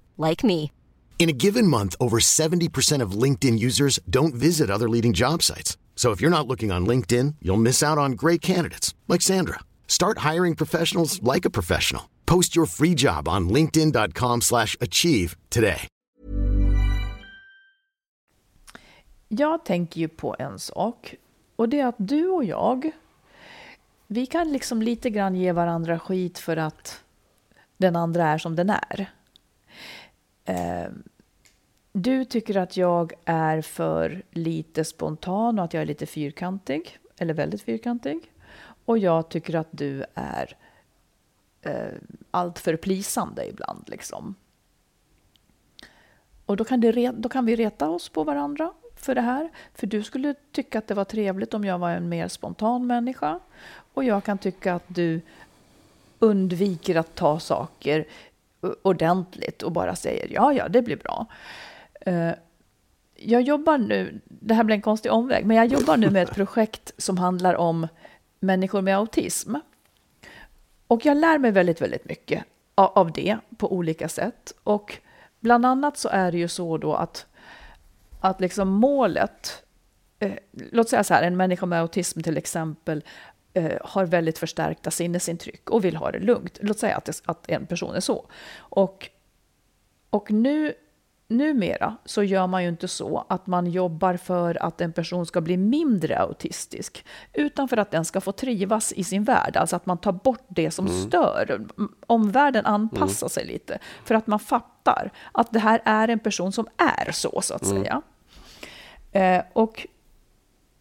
like me. In a given month, over 70% of LinkedIn users don't visit other leading job sites. So if you're not looking on LinkedIn, you'll miss out on great candidates like Sandra. Start hiring professionals like a professional. Post your free job on linkedin.com/achieve today. Jag tänker ju på en sak och det är att du och jag, vi kan liksom lite grann ge varandra skit för att den andra är som den är. Eh, Du tycker att jag är för lite spontan och att jag är lite fyrkantig, eller väldigt fyrkantig. Och jag tycker att du är eh, alltför plisande ibland. Liksom. Och då kan, det, då kan vi reta oss på varandra för det här. För du skulle tycka att det var trevligt om jag var en mer spontan människa. Och jag kan tycka att du undviker att ta saker ordentligt och bara säger ja, ja, det blir bra. Eh, Jag jobbar nu, det här blir en konstig omväg, men jag jobbar nu med ett projekt som handlar om människor med autism. Och jag lär mig väldigt, väldigt mycket av det på olika sätt. Och bland annat så är det ju så då att, att liksom målet, eh, låt säga så här, en människa med autism till exempel eh, har väldigt förstärkta sinnesintryck och vill ha det lugnt. Låt säga att, det, att en person är så. Och, och nu numera så gör man ju inte så att man jobbar för att en person ska bli mindre autistisk, utan för att den ska få trivas i sin värld, alltså att man tar bort det som stör. Omvärlden anpassar sig lite, för att man fattar att det här är en person som är så, så att säga. Eh, och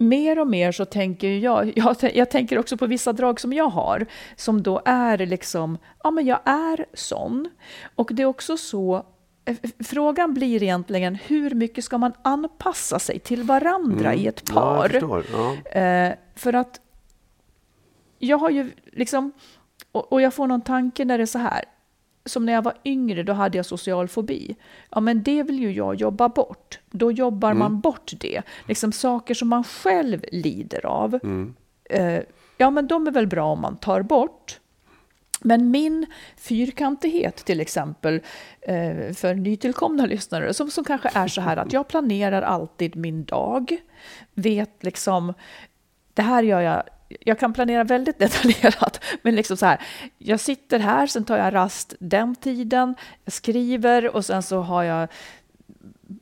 mer och mer så tänker jag, jag, jag tänker också på vissa drag som jag har, som då är liksom, ja men jag är sån. Och det är också så eh, frågan blir egentligen hur mycket ska man anpassa sig till varandra i ett par? Ja. Ja. Eh, för att jag har ju liksom, och, och jag får någon tanke när det är så här, som när jag var yngre, då hade jag social fobi. Ja, men det vill ju jag jobba bort. Då jobbar man bort det. Liksom saker som man själv lider av. Eh, ja, men de är väl bra om man tar bort. Men min fyrkantighet till exempel, eh, för nytillkomna lyssnare, som, som kanske är så här att jag planerar alltid min dag, vet liksom, det här gör jag, jag kan planera väldigt detaljerat, men liksom så här, jag sitter här, sen tar jag rast den tiden, jag skriver och sen så har jag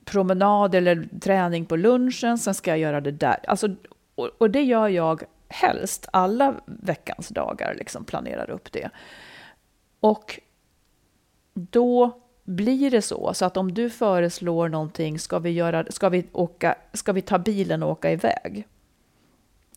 promenad eller träning på lunchen, sen ska jag göra det där. Alltså, och, och det gör jag helst alla veckans dagar, liksom planerar upp det. Och då blir det så, så att om du föreslår någonting, ska vi, göra, ska vi, åka, ska vi ta bilen och åka iväg?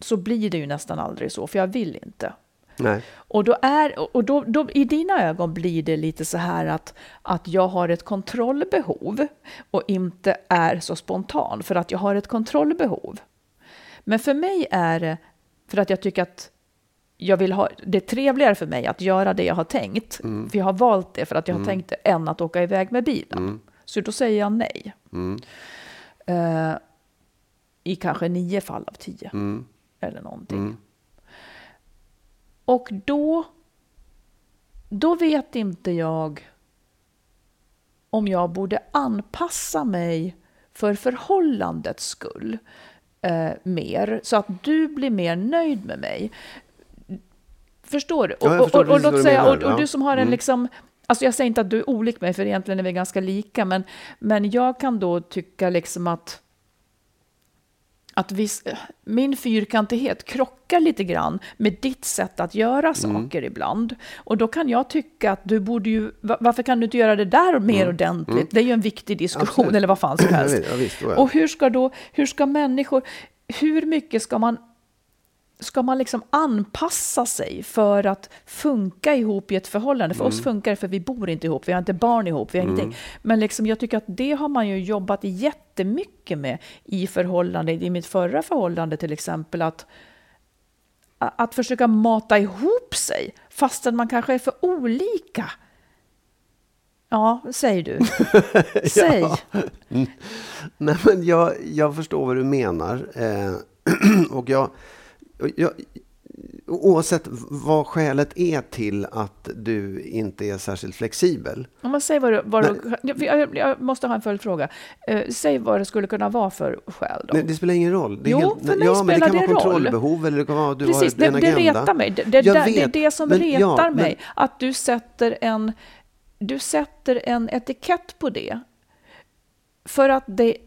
Så blir det ju nästan aldrig så, för jag vill inte. Nej. Och, då är, och då, då, i dina ögon blir det lite så här att, att jag har ett kontrollbehov och inte är så spontan för att jag har ett kontrollbehov. Men för mig är det för att jag tycker att jag vill ha, det är trevligare för mig att göra det jag har tänkt. För jag har valt det för att jag har tänkt det, än att åka iväg med bilen. Så då säger jag nej. Eh, I kanske nio fall av tio. Eller någonting. Och då, då vet inte jag om jag borde anpassa mig för förhållandets skull eh, mer, så att du blir mer nöjd med mig. Förstår du? Ja, och, förstår och, och, vad låt säga, menar, och, och du som har en Mm. liksom Alltså jag säger inte att du är olik mig, för egentligen är vi ganska lika, men, men jag kan då tycka liksom att att vis, min fyrkantighet krockar lite grann med ditt sätt att göra Mm. saker ibland. Och då kan jag tycka att du borde ju, va- varför kan du inte göra det där mer ordentligt? Det är ju en viktig diskussion, Mm. Absolut. eller vad fan som helst. ja, visst, och hur ska då, hur ska människor, hur mycket ska man ska man liksom anpassa sig för att funka ihop i ett förhållande? För Mm. oss funkar det för vi bor inte ihop, vi har inte barn ihop, vi har ingenting. Men liksom, jag tycker att det har man ju jobbat jättemycket med i förhållande, i mitt förra förhållande till exempel, att, att försöka mata ihop sig fastän man kanske är för olika. Ja, säg du. Säg. Nej, men jag, jag förstår vad du menar. Eh, och jag, och jag, oavsett vad skälet är till att du inte är särskilt flexibel. Om man säger vad, vad jag, jag, jag måste ha en följdfråga. Eh, säg vad det skulle kunna vara för skäl då. Nej, det spelar ingen roll. Det Jo, helt, för mig ja, men det spelar kan det vara roll. kontrollbehov eller det kan vara att du Precis, har det, en det agenda. retar mig. Det, det, där- det är vet, det som men- retar ja, men- mig. Att du sätter, en, du sätter en etikett på det. För att det,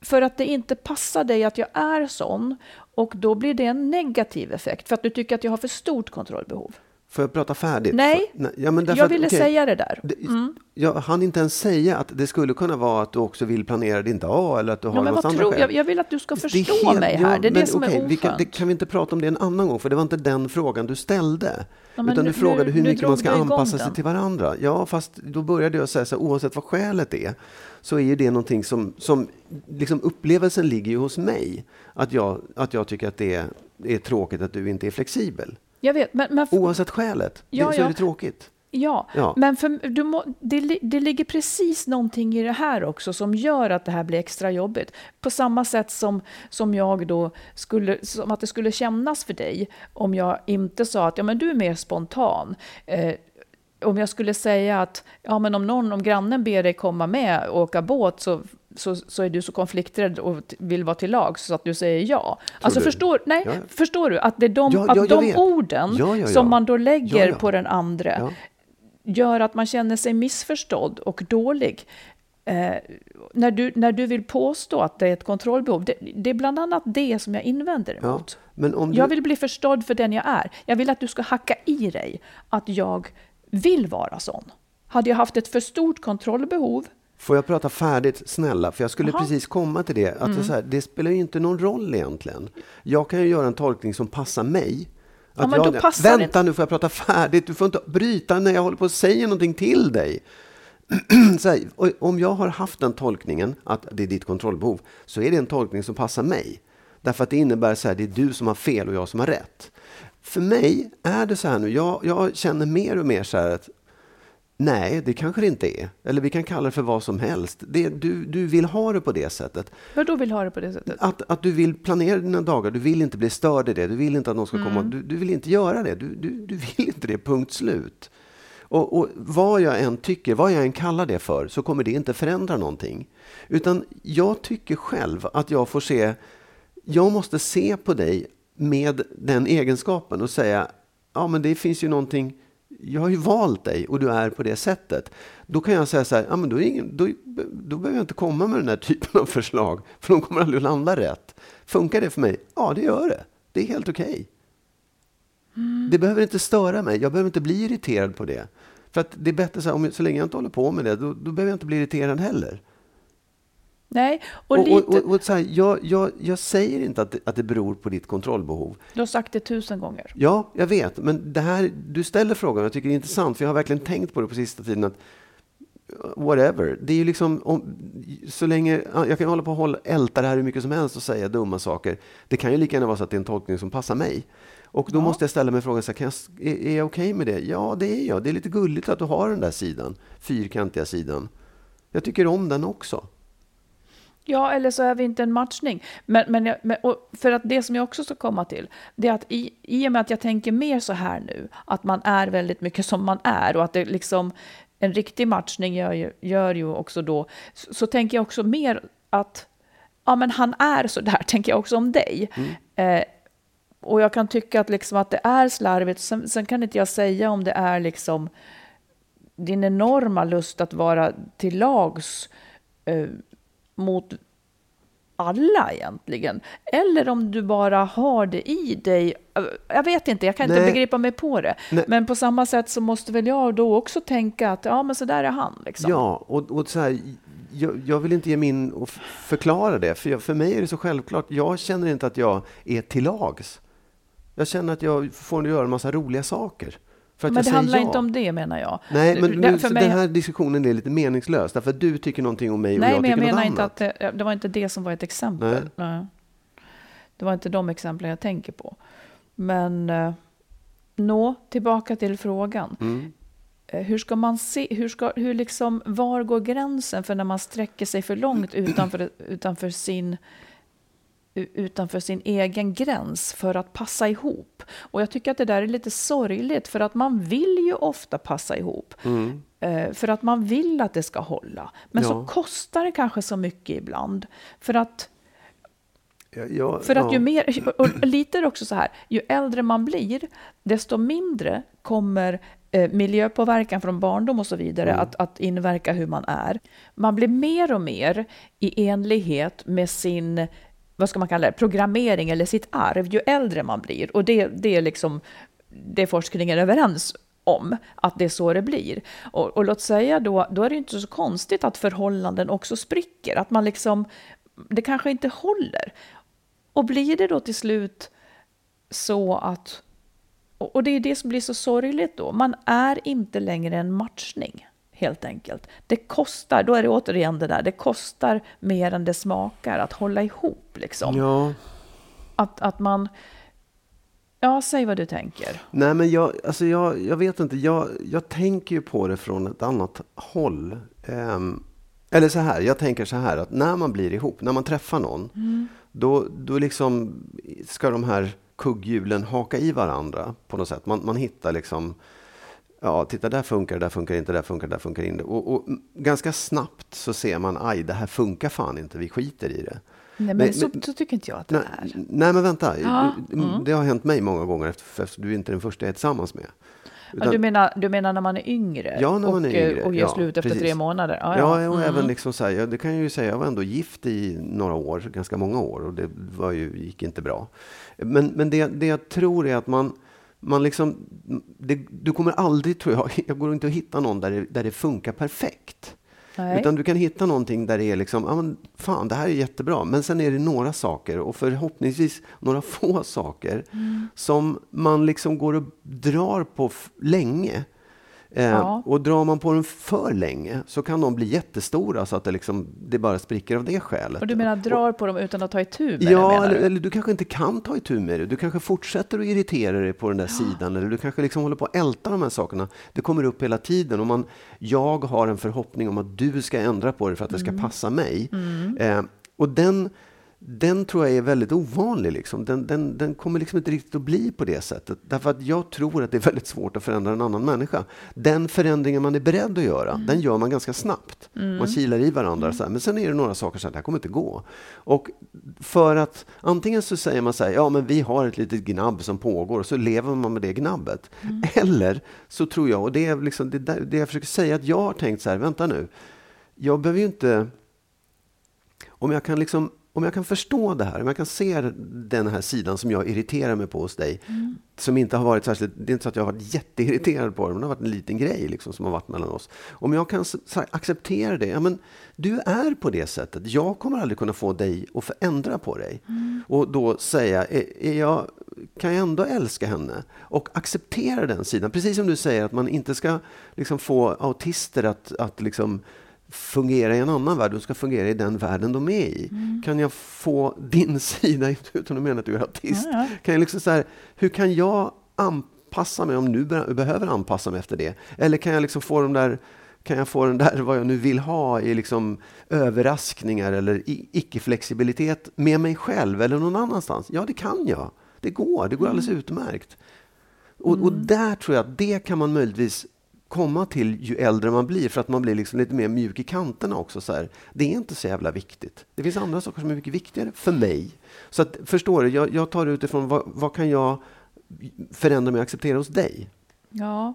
för att det inte passar dig att jag är sån. Och då blir det en negativ effekt. För att du tycker att jag har för stort kontrollbehov. Får jag prata färdigt? Nej, För- ja, men därför jag ville okej. säga det där. Det- Jag hann inte ens säga att det skulle kunna vara att du också vill planera din dag eller att du har Ja, men något skäl. jag, jag vill att du ska förstå helt- mig här. Det är men det som okej, är vi kan, oskönt. det, kan vi inte prata om det en annan gång? För det var inte den frågan du ställde. Ja, utan nu- du frågade nu- hur nu mycket drog man ska anpassa sig den. till varandra. Ja, fast då började jag säga så här, oavsett vad skälet är, så är ju det någonting som, som liksom upplevelsen ligger ju hos mig. Att jag, att jag tycker att det är, det är tråkigt att du inte är flexibel. Jag vet, men, men Oavsett skälet, Ja, det, så ja. är det tråkigt. Ja, Ja. men för, du må, det, det ligger precis någonting i det här också som gör att det här blir extra jobbigt. På samma sätt som, som jag då skulle, som att det skulle kännas för dig om jag inte sa att ja, men du är mer spontan. Eh, om jag skulle säga att ja, men om någon, om grannen ber dig komma med och åka båt så, så, så är du så konflikträdd och vill vara till lag så att du säger ja. Alltså du? förstår, nej, Ja. förstår du att det är de, Ja, ja, att de orden som man då lägger på den andra gör att man känner sig missförstådd och dålig. Eh, när, du, när du vill påstå att det är ett kontrollbehov, det, det är bland annat det som jag invänder emot. Men om du, Jag vill bli förstådd för den jag är. Jag vill att du ska hacka i dig att jag vill vara sån. Hade jag haft ett för stort kontrollbehov, Får jag prata färdigt, snälla? För jag skulle Jaha. Mm. precis komma till det. Att det, är så här, det spelar ju inte någon roll egentligen. Jag kan ju göra en tolkning som passar mig. Ja, Att men jag, vänta nu, får jag prata färdigt? Du får inte bryta när jag håller på att säga någonting till dig. här, om jag har haft den tolkningen att det är ditt kontrollbehov, så är det en tolkning som passar mig. Därför att det innebär att det är du som har fel och jag som har rätt. För mig är det så här nu, jag, jag känner mer och mer så här att Nej, det kanske det inte är. Eller vi kan kalla det för vad som helst. Det, du, du vill ha det på det sättet. Vadå vill ha det på det sättet? Att, att du vill planera dina dagar. Du vill inte bli störd i det. Du vill inte att någon ska mm. komma. Du, du, vill inte göra det. Du, du, du vill inte det, punkt slut. Och, och, vad jag än tycker, vad jag än kallar det för, så kommer det inte förändra någonting. Utan jag tycker själv att jag får se, jag måste se på dig med den egenskapen och säga, ja men det finns ju någonting jag har ju valt dig och du är på det sättet. Då kan jag säga så här, ja, men då, ingen, då, då behöver jag inte komma med den här typen av förslag, för de kommer aldrig att landa rätt. Funkar det för mig? Ja, det gör det. Det är helt okej. Okay. Mm. Det behöver inte störa mig. Jag behöver inte bli irriterad på det. För att det är bättre så här, om, så länge jag inte håller på med det, då, då behöver jag inte bli irriterad heller. Nej, och, lite... och, och, och så här, jag, jag, jag säger inte att det, att det beror på ditt kontrollbehov. Du har sagt det tusen gånger. Ja, jag vet. Men det här, du ställer frågan, jag tycker det är intressant, för jag har verkligen tänkt på det på sista tiden. att Whatever. Det är ju liksom, om, så länge, jag kan hålla på och hålla, älta det här hur mycket som helst och säga dumma saker. Det kan ju lika gärna vara så att det är en tolkning som passar mig. Och då ja. måste jag ställa mig frågan, så här, kan jag, är, är jag okej okay med det? Ja, det är jag. Det är lite gulligt att du har den där sidan, fyrkantiga sidan. Jag tycker om den också. Ja, eller så är vi inte en matchning. Men, men, men för att det som jag också ska komma till, det är att i, i och med att jag tänker mer så här nu, att man är väldigt mycket som man är och att det liksom en riktig matchning gör ju, gör ju också då, så, så tänker jag också mer att ja, men han är så där, tänker jag också om dig. Mm. Eh, och jag kan tycka att, liksom att det är slarvigt. Sen, sen, kan inte jag säga om det är liksom din enorma lust att vara till lags eh, mot alla egentligen. Eller om du bara har det i dig. Jag vet inte, jag kan Nej. inte begripa mig på det. Nej. Men på samma sätt så måste väl jag då också tänka att ja, men så där är han. Liksom. Ja, och, och så här, jag, jag, vill inte ge mig in och förklara det, för, jag, för mig är det så självklart. Jag känner inte att jag är till lags. Jag känner att jag får göra en massa roliga saker. Men det handlar ja. inte om det menar jag. Nej, men nu, för mig... den här diskussionen är lite meningslös. Därför att du tycker någonting om mig och Nej, jag men tycker jag menar inte annat. att det, det, var inte det som var ett exempel. Nej. Nej. Det var inte de exemplen jag tänker på. Men uh, nå, tillbaka till frågan. Mm. Uh, hur ska man se, hur ska, hur liksom, var går gränsen för när man sträcker sig för långt utanför, utanför sin utanför sin egen gräns för att passa ihop. Och jag tycker att det där är lite sorgligt för att man vill ju ofta passa ihop. Mm. Eh, för att man vill att det ska hålla. Men ja. så kostar det kanske så mycket ibland. För att Ja, ja, för att ju mer, och lite också så här, ju äldre man blir, desto mindre kommer eh, miljöpåverkan från barndom och så vidare mm. att, att inverka hur man är. Man blir mer och mer i enlighet med sin vad ska man kalla det, programmering eller sitt arv ju äldre man blir. Och det, det är liksom det är forskningen överens om, att det är så det blir. Och, och låt säga då, då är det inte så konstigt att förhållanden också spricker, att man liksom, det kanske inte håller. Och blir det då till slut så att, och det är det som blir så sorgligt då, man är inte längre en matchning helt enkelt. Det kostar, då är det återigen det där, det kostar mer än det smakar att hålla ihop liksom. Ja. Att, att man, ja säg vad du tänker. Nej men jag, alltså jag, jag vet inte, jag, jag tänker ju på det från ett annat håll. Um, eller så här, jag tänker så här att när man blir ihop, när man träffar någon, mm. då, då liksom ska de här kugghjulen haka i varandra på något sätt. Man, man hittar liksom ja, titta där funkar det, där funkar inte, där funkar det, där funkar inte. Och, och, ganska snabbt så ser man, aj, det här funkar fan inte, vi skiter i det. Nej, men, men så, så, tycker inte jag att det nej, är. Nej, men vänta. Ja, mm. Det har hänt mig många gånger, för du är inte den första jag är tillsammans med. Utan, ja, du, menar, du menar när man är yngre? Ja, när man och, är yngre. Och ger ja, slut efter precis. tre månader? Ja, ja. ja och mm. även liksom så här, ja, det kan jag ju säga, jag var ändå gift i några år, ganska många år, och det var ju, gick inte bra. Men, men det, det jag tror är att man, man liksom, det, du kommer aldrig, tror jag, jag går inte att hitta någon där det, där det funkar perfekt. Nej. Utan du kan hitta någonting där det är liksom, ja men fan det här är jättebra. Men sen är det några saker och förhoppningsvis några få saker mm. som man liksom går och drar på länge. Eh, Ja. Och drar man på dem för länge så kan de bli jättestora så att det, liksom, det bara spricker av det skälet. Och du menar drar på dem utan att ta itu med det? Ja, eller, du? eller du kanske inte kan ta itu med det. Du kanske fortsätter att irritera dig på den där sidan. Eller du kanske liksom håller på att älta de här sakerna. Det kommer upp hela tiden. Och man, jag har en förhoppning om att du ska ändra på det för att det ska Mm. passa mig. Eh, och den, den tror jag är väldigt ovanlig. Liksom. Den, den, den kommer liksom inte riktigt att bli på det sättet. Därför att jag tror att det är väldigt svårt att förändra en annan människa. Den förändringen man är beredd att göra, Mm. den gör man ganska snabbt. Man kilar i varandra. Så här. Men sen är det några saker som det här kommer inte gå. Och för att antingen så säger man så här, ja men vi har ett litet gnabb som pågår och så lever man med det gnabbet. Eller så tror jag, och det är liksom det, där, det jag försöker säga, att jag har tänkt så här, vänta nu, jag behöver ju inte om jag kan liksom om jag kan förstå det här, om jag kan se den här sidan som jag irriterar mig på hos dig, som inte har varit särskilt, det är inte så att jag har varit jätteirriterad på det, men det har varit en liten grej liksom som har varit mellan oss. Om jag kan här, acceptera det, ja men du är på det sättet, jag kommer aldrig kunna få dig att förändra på dig. Och då säga, är, är jag, kan jag ändå älska henne? Och acceptera den sidan, precis som du säger att man inte ska liksom få autister att, att liksom fungera i en annan värld, de ska fungera i den världen de är i. Kan jag få din sida, utan att mena att du är autist, Ja, ja. kan jag liksom så här, hur kan jag anpassa mig om be- behöver anpassa mig efter det? Eller kan jag liksom få de där kan jag få den där, vad jag nu vill ha, i liksom överraskningar eller icke-flexibilitet med mig själv eller någon annanstans? Ja, det kan jag. Det går, det går alldeles utmärkt. Och, och där tror jag att det kan man möjligtvis komma till ju äldre man blir, för att man blir liksom lite mer mjuk i kanterna också. Så här. Det är inte så jävla viktigt. Det finns andra saker som är mycket viktigare för mig. Så att, förstår du, jag, jag tar det utifrån vad, vad kan jag förändra mig och acceptera hos dig? Ja,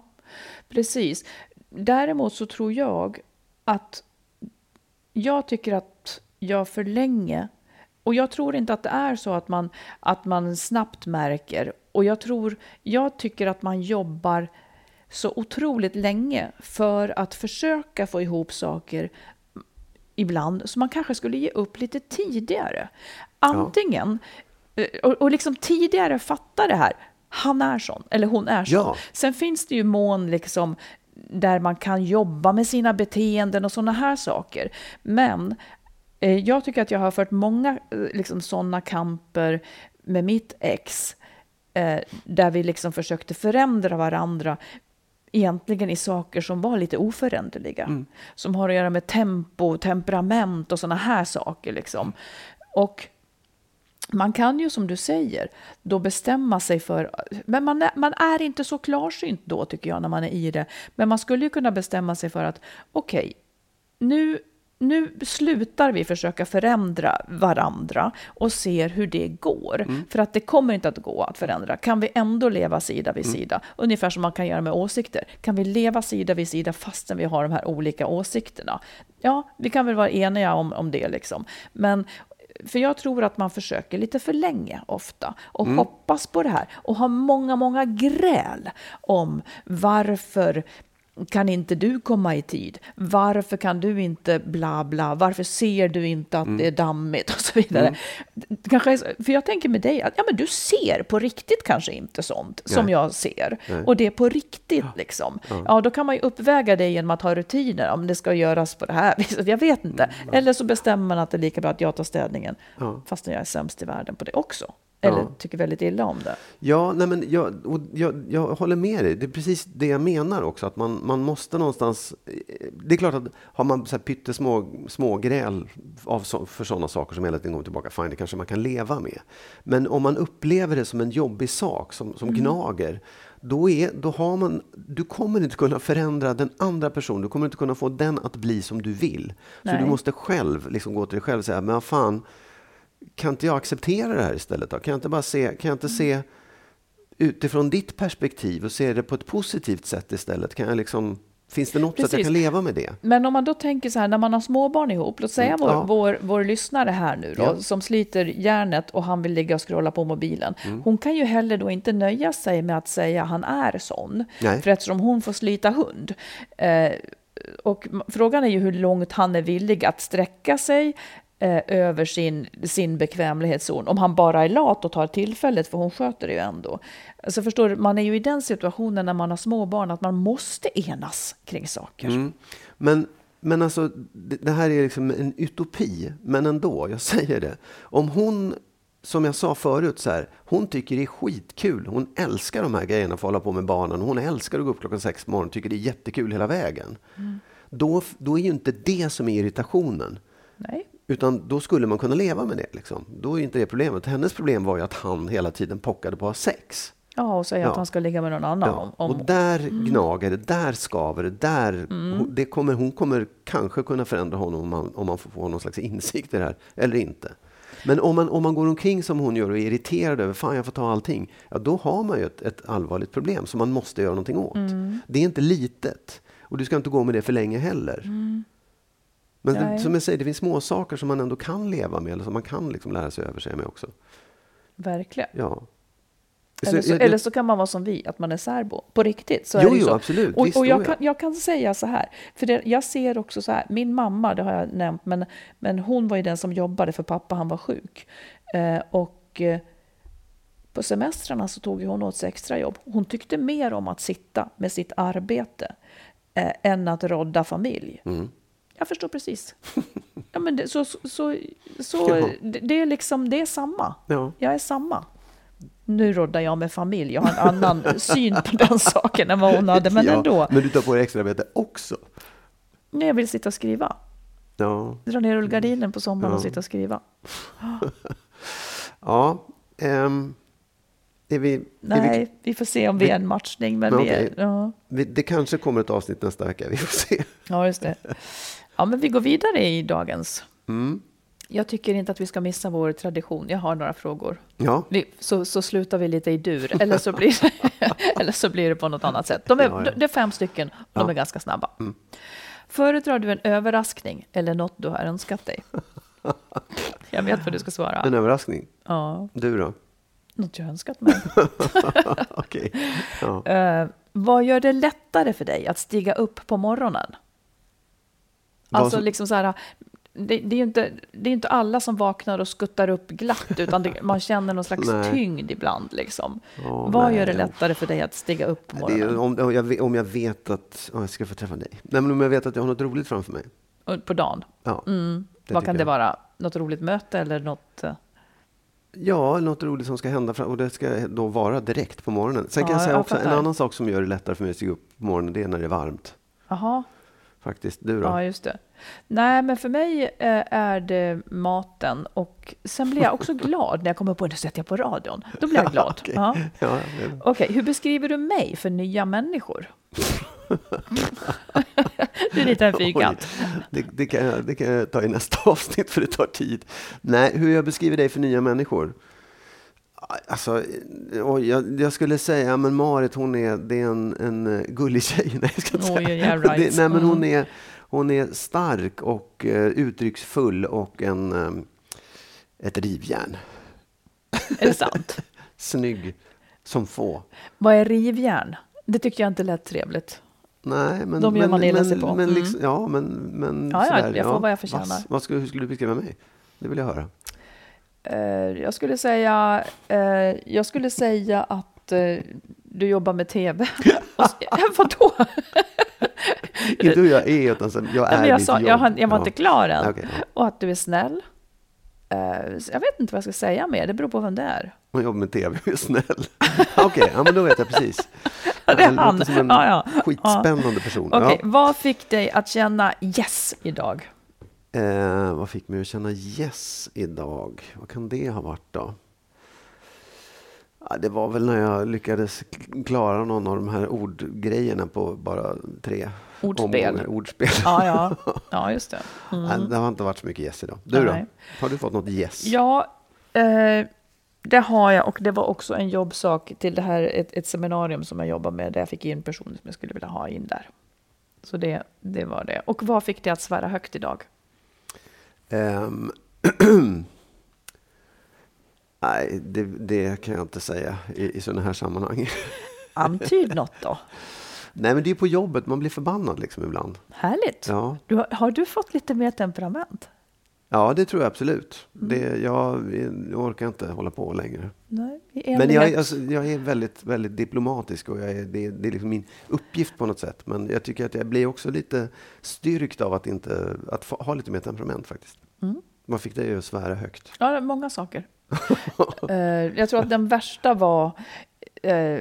precis. Däremot så tror jag att jag tycker att jag för länge och jag tror inte att det är så att man, att man snabbt märker. Och jag tror, jag tycker att man jobbar så otroligt länge för att försöka få ihop saker ibland som man kanske skulle ge upp lite tidigare. Antingen, eh, och, och liksom tidigare fatta det här, han är sån, eller hon är sån. Ja. Sen finns det ju mån liksom där man kan jobba med sina beteenden och sådana här saker. Men eh, jag tycker att jag har fört många eh, liksom, sådana kamper med mitt ex eh, där vi liksom försökte förändra varandra egentligen i saker som var lite oföränderliga. Som har att göra med tempo, temperament och sådana här saker. Liksom. Och man kan ju som du säger då bestämma sig för, men man är, man är inte så klarsynt då tycker jag när man är i det. Men man skulle ju kunna bestämma sig för att okej, nu, nu slutar vi försöka förändra varandra och ser hur det går. För att det kommer inte att gå att förändra. Kan vi ändå leva sida vid sida? Ungefär som man kan göra med åsikter. Kan vi leva sida vid sida fastän vi har de här olika åsikterna? Ja, vi kan väl vara eniga om, om det liksom. Men för jag tror att man försöker lite för länge ofta och hoppas på det här och har många, många gräl om varför kan inte du komma i tid? Varför kan du inte bla bla? Varför ser du inte att det är dammigt? Och så vidare. Kanske, är så- för jag tänker med dig att ja, men du ser på riktigt kanske inte sånt som Nej. jag ser. Och det är på riktigt liksom. Ja, då kan man ju uppväga det genom att ha rutiner. Om det ska göras på det här viset, jag vet inte. Eller så bestämmer man att det är lika bra att jag tar städningen. Ja. Fastän jag är sämst i världen på det också. Eller Ja. tycker väldigt illa om det. Ja, nej men jag, och jag, jag håller med dig. Det är precis det jag menar också. Att man, man måste någonstans... Det är klart att har man så här pyttesmå små gräl av så, för sådana saker som hela tiden kommer tillbaka, fine, det kanske man kan leva med. Men om man upplever det som en jobbig sak, som, som gnager, då, är, då har man... Du kommer inte kunna förändra den andra personen. Du kommer inte kunna få den att bli som du vill. Så Nej. du måste själv liksom gå till dig själv och säga, men fan, kan inte jag acceptera det här istället? Då? Kan jag inte bara se, kan jag inte se utifrån ditt perspektiv och se det på ett positivt sätt istället? Kan jag liksom, finns det något sätt jag Precis. kan leva med det? Men om man då tänker så här, när man har småbarn ihop, låt säga Mm, vår, ja. vår, vår lyssnare här nu då, Ja. som sliter järnet och han vill ligga och scrolla på mobilen. Mm. Hon kan ju heller då inte nöja sig med att säga han är sån, Nej. för eftersom hon får slita hund. Eh, och frågan är ju hur långt han är villig att sträcka sig eh, över sin, sin bekvämlighetszon. Om han bara är lat och tar tillfället, för hon sköter det ju ändå. Alltså förstår du, man är ju i den situationen när man har små barn att man måste enas kring saker. Mm. Men, men alltså, det, det här är liksom en utopi, men ändå, jag säger det. Om hon, som jag sa förut, så här, hon tycker det är skitkul. Hon älskar de här grejerna, för att hålla på med barnen. Hon älskar att gå upp klockan sex på morgonen, tycker det är jättekul hela vägen. Mm. Då, då är ju inte det som är irritationen. Nej. Utan då skulle man kunna leva med det. Liksom. Då är inte det problemet. Hennes problem var ju att han hela tiden pockade på att ha sex. Ja, och säga Ja. att han ska ligga med någon annan. Ja. Om, om, Och där gnager det, där skaver det, där, hon, det kommer, hon kommer kanske kunna förändra honom om man, om man får få någon slags insikt i det här, eller inte. Men om man, om man går omkring som hon gör och är irriterad över, fan jag får ta allting, ja då har man ju ett, ett allvarligt problem som man måste göra någonting åt. Det är inte litet. Och du ska inte gå med det för länge heller. Men det, som jag säger, det finns små saker som man ändå kan leva med, eller som man kan liksom lära sig över sig med också. Verkligen. Ja. Eller Så jag- eller så kan man vara som vi, att man är särbo. På riktigt. Så Jo, är det jo, så. absolut. Och, Visst, och jag, ja. kan, jag kan säga så här, för det, jag ser också så här, min mamma, det har jag nämnt, men, men hon var ju den som jobbade för pappa, han var sjuk. Eh, och eh, på semestrarna så tog hon åt sig extrajobb. Hon tyckte mer om att sitta med sitt arbete eh, än att rodda familj. Mm. Jag förstår precis. Ja, men det, så, så, så, så, det, det är liksom, det är samma. Ja. Jag är samma. Nu roddar jag med familj. Jag har en annan syn på den saken än vad hon hade. Men ja, ändå. Men du tar på dig extraarbete också? Nej, Jag vill sitta och skriva. Ja. Dra ner rullgardinen på sommaren och Ja. sitta och skriva. Ja. ehm, är vi, är vi, Nej, vi får se om vi är en matchning. Men Men vi är, ja. vi, det kanske kommer ett avsnitt nästa vecka. Vi får se. ja, just det. Ja, men vi går vidare i dagens. Mm. Jag tycker inte att vi ska missa vår tradition. Jag har några frågor. Ja. Så, så slutar vi lite i dur, eller så blir, eller så blir det på något annat sätt. De är, Ja, ja. Det är fem stycken, de Ja. Mm. är ganska snabba. Föredrar du en överraskning eller något du har önskat dig? Jag vet vad du ska svara. En överraskning. Ja, Du då? något jag önskat mig. Okej. Ja. Eh, vad gör det lättare för dig att stiga upp på morgonen? Alltså som- liksom så här, det, det är inte, det är inte alla som vaknar och skuttar upp glatt, utan det, man känner någon slags Nej. tyngd ibland. Liksom. Ja, Vad nej, gör det lättare för dig att stiga upp på Det är, morgonen? om, om, jag, vet- om jag vet att ja, jag ska få träffa dig. Nej, men om jag vet att jag har något roligt framför mig. På dagen? Ja, Mm. det Vad kan det jag. vara? Något roligt möte eller något? eh, Ja, något roligt som ska hända. Fram, och det ska då vara direkt på morgonen. Sen kan Ja, jag säga jag också, en annan sak som gör det lättare för mig att stiga upp på morgonen, det är när det är varmt. Jaha, Faktiskt. Du då? ja just det. Nej, men för mig eh, är det maten och sen blir jag också glad när jag kommer på, nu sätter jag på radion. Då blir jag glad. Okej. Ja. Ja, det bra. Okej, hur beskriver du mig för nya människor? du är lite en fyrkant. Det, det, kan jag, det kan jag ta i nästa avsnitt för det tar tid. Nej, hur jag beskriver dig för nya människor? Alltså, jag, jag skulle säga, men Marit hon är, det är en, en eh, gullig tjej. Nej, jag ska inte säga. yeah, right. det, nej, men hon Mm. är, hon är stark och uh, uttrycksfull och en, um, ett rivjärn. Är det sant? Snygg som få. Vad är rivjärn? Det tycker jag inte lät trevligt. Nej, men, De gör man illa sig på. Men Mm. liksom, ja, men, men Ja, ja, sådär, jag får vad jag förtjänar. Vad, vad hur skulle du beskriva mig? Det vill jag höra. Eh, jag skulle säga, eh, jag skulle säga att eh, du jobbar med tv. Vadå? Inte hur jag är, utan så, jag Nej, är men jag, mitt sa, jobb. jag, jag var Ja. inte klar än. Okej, ja. Och att du är snäll. Jag vet inte vad jag ska säga mer, det beror på vem det är. Man jobbar med tv och är snäll. Okej, ja, men då vet jag precis. Det är låter han. som en Ja, ja. skitspännande person. Okej, Ja. vad fick dig att känna yes idag? Eh, vad fick mig att känna yes idag? Vad kan det ha varit då? Ja, det var väl när jag lyckades klara någon av de här ordgrejerna på bara tre Ordspel. omgångar. Ordspel. Ja, ja, ja just det. Mm. Nej, Det har inte varit så mycket yes idag. Du Nej. då? Har du fått något yes? Ja, eh, det har jag och det var också en jobbsak till det här, ett, ett seminarium som jag jobbar med där jag fick in personer som jag skulle vilja ha in där. Så det, det var det. Och vad fick dig att svära högt idag? Ehm, Nej, det, det kan jag inte säga i, i sådana här sammanhang. Antyd något då. Nej, men det är på jobbet man blir förbannad liksom ibland. Härligt. Ja, Du, har du fått lite mer temperament? Ja, det tror jag absolut. Mm. Det, jag, jag orkar inte hålla på längre. Nej, Men jag, alltså, jag är väldigt, väldigt diplomatisk och jag är, det, är- det är liksom min uppgift på något sätt. Men jag tycker att jag blir också lite styrkt av att, inte, att få, ha lite mer temperament faktiskt. Mm. Man fick det ju att svära högt. Ja, många saker. Eh, jag tror att den värsta var... eh,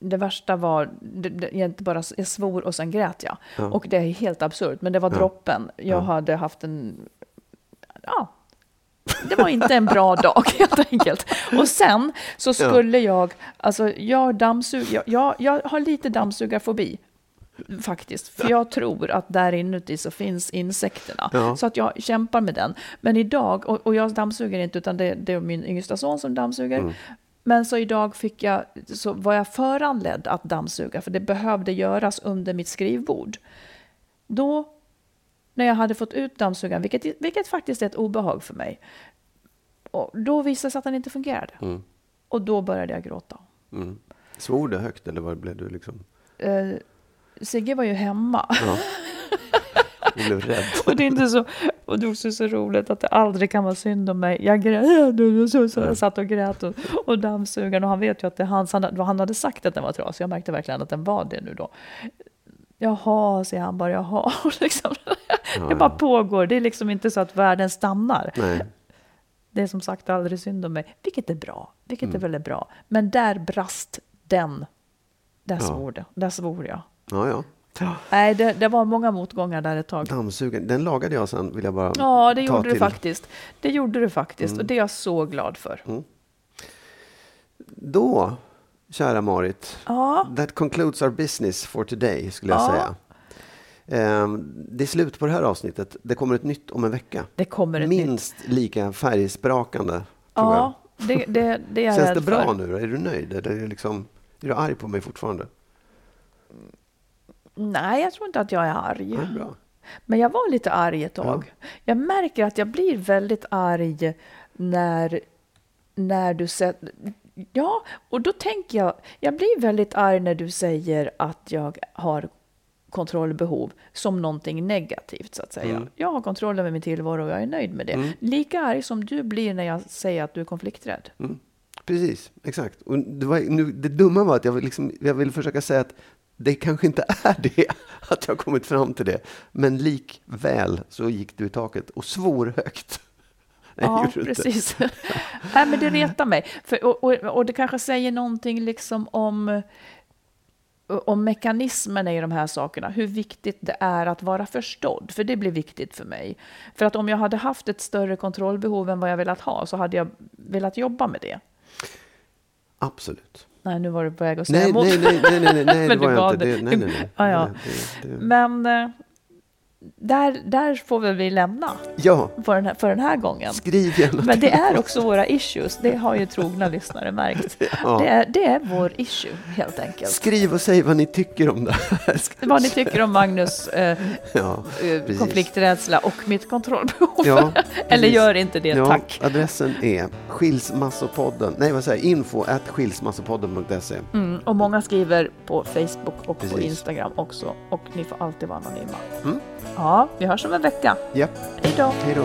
det värsta var, det, det, jag inte bara jag svor och sen grät jag. Ja. Och det är helt absurt, men det var Ja. droppen. Jag Ja. hade haft en... Ja, det var inte en bra dag helt enkelt. Och sen så skulle jag, alltså jag dammsuger, jag, jag, jag har lite dammsugarfobi. Faktiskt, för jag tror att där inuti så finns insekterna. Ja. Så att jag kämpar med den. Men idag, och, och jag dammsuger inte utan det, det är min yngsta son som dammsuger. Mm. Men så idag fick jag, så var jag föranledd att dammsuga, för det behövde göras under mitt skrivbord. Då, när jag hade fått ut dammsugaren, vilket, vilket faktiskt är ett obehag för mig, och då visade det sig att den inte fungerade. Mm. Och då började jag gråta. Mm. Svor du högt eller vad blev du liksom? Eh, Sigge var ju hemma. Ja. Du blev rädd. Och det är inte så, och det är också så roligt att det aldrig kan vara synd om mig. Jag grät, och så, så jag satt och grät och, och dammsugaren och han vet ju att det hans, han, han hade sagt att den var trasig. Jag märkte verkligen att den var det nu då. Jaha, säger han bara, jaha. Liksom, det bara pågår. Det är liksom inte så att världen stannar. Nej. Det är som sagt aldrig synd om mig, vilket är bra. Vilket Mm. är väldigt bra. Men där brast den. Där Ja. svor det. Där svor jag. Ja, ja. Nej, det, det var många motgångar där ett tag. Dammsugaren, den lagade jag sen vill jag bara Ja, det gjorde du till. Mm. faktiskt. Det gjorde du faktiskt och det är jag så glad för. Då, kära Marit, Ja, that concludes our business for today skulle jag Ja. säga. Ehm, det är slut på det här avsnittet. Det kommer ett nytt om en vecka. det kommer ett nytt. Minst lika färgsprakande, tror Ja, det, det, det är jag. jag Känns det bra för. nu? Är du nöjd? Är, det liksom, är du arg på mig fortfarande? Nej, jag tror inte att jag är arg. Ja, bra. Men jag var lite arg ett tag. Jag märker att jag blir väldigt arg när, när du säger... Ja, och då tänker jag... Jag blir väldigt arg när du säger att jag har kontrollbehov som någonting negativt, så att säga. Mm. Jag har kontroll över min tillvaro och jag är nöjd med det. Lika arg som du blir när jag säger att du är konflikträdd. Precis, exakt. Och det, var, nu, det dumma var att jag, liksom, jag vill försöka säga att det kanske inte är det, att jag kommit fram till det. Men likväl så gick du i taket och svor högt. Nej, Ja, precis. Nej, men det retar mig. För, och, och, och det kanske säger någonting liksom om, om mekanismerna i de här sakerna. Hur viktigt det är att vara förstådd. För det blir viktigt för mig. För att om jag hade haft ett större kontrollbehov än vad jag velat ha så hade jag velat jobba med det. Absolut. Nej, nu var du på väg att säga Nej, emot. nej, nej, nej, nej, nej, nej det var jag inte. det. Nej, nej, nej. Ja, ja. Det, det, det. Men eh, där, där får väl vi lämna Ja, för den här, för den här gången. skriv gärna. Men det är också våra issues, det har ju trogna lyssnare märkt. Ja. Det, är, det är vår issue, helt enkelt. Skriv och säg vad ni tycker om det här. Vad ni tycker om Magnus eh, Ja, eh, konflikträdsla och mitt kontrollbehov. Ja, Eller gör inte det, tack. adressen är skilsmassopodden. Nej, vad säger? Info at skilsmassopodden.se. Mm, och många skriver på Facebook och på Precis. Instagram också. Och ni får alltid vara anonyma. Mm. Ja, vi hörs om en vecka. Japp, Hej då! hej då.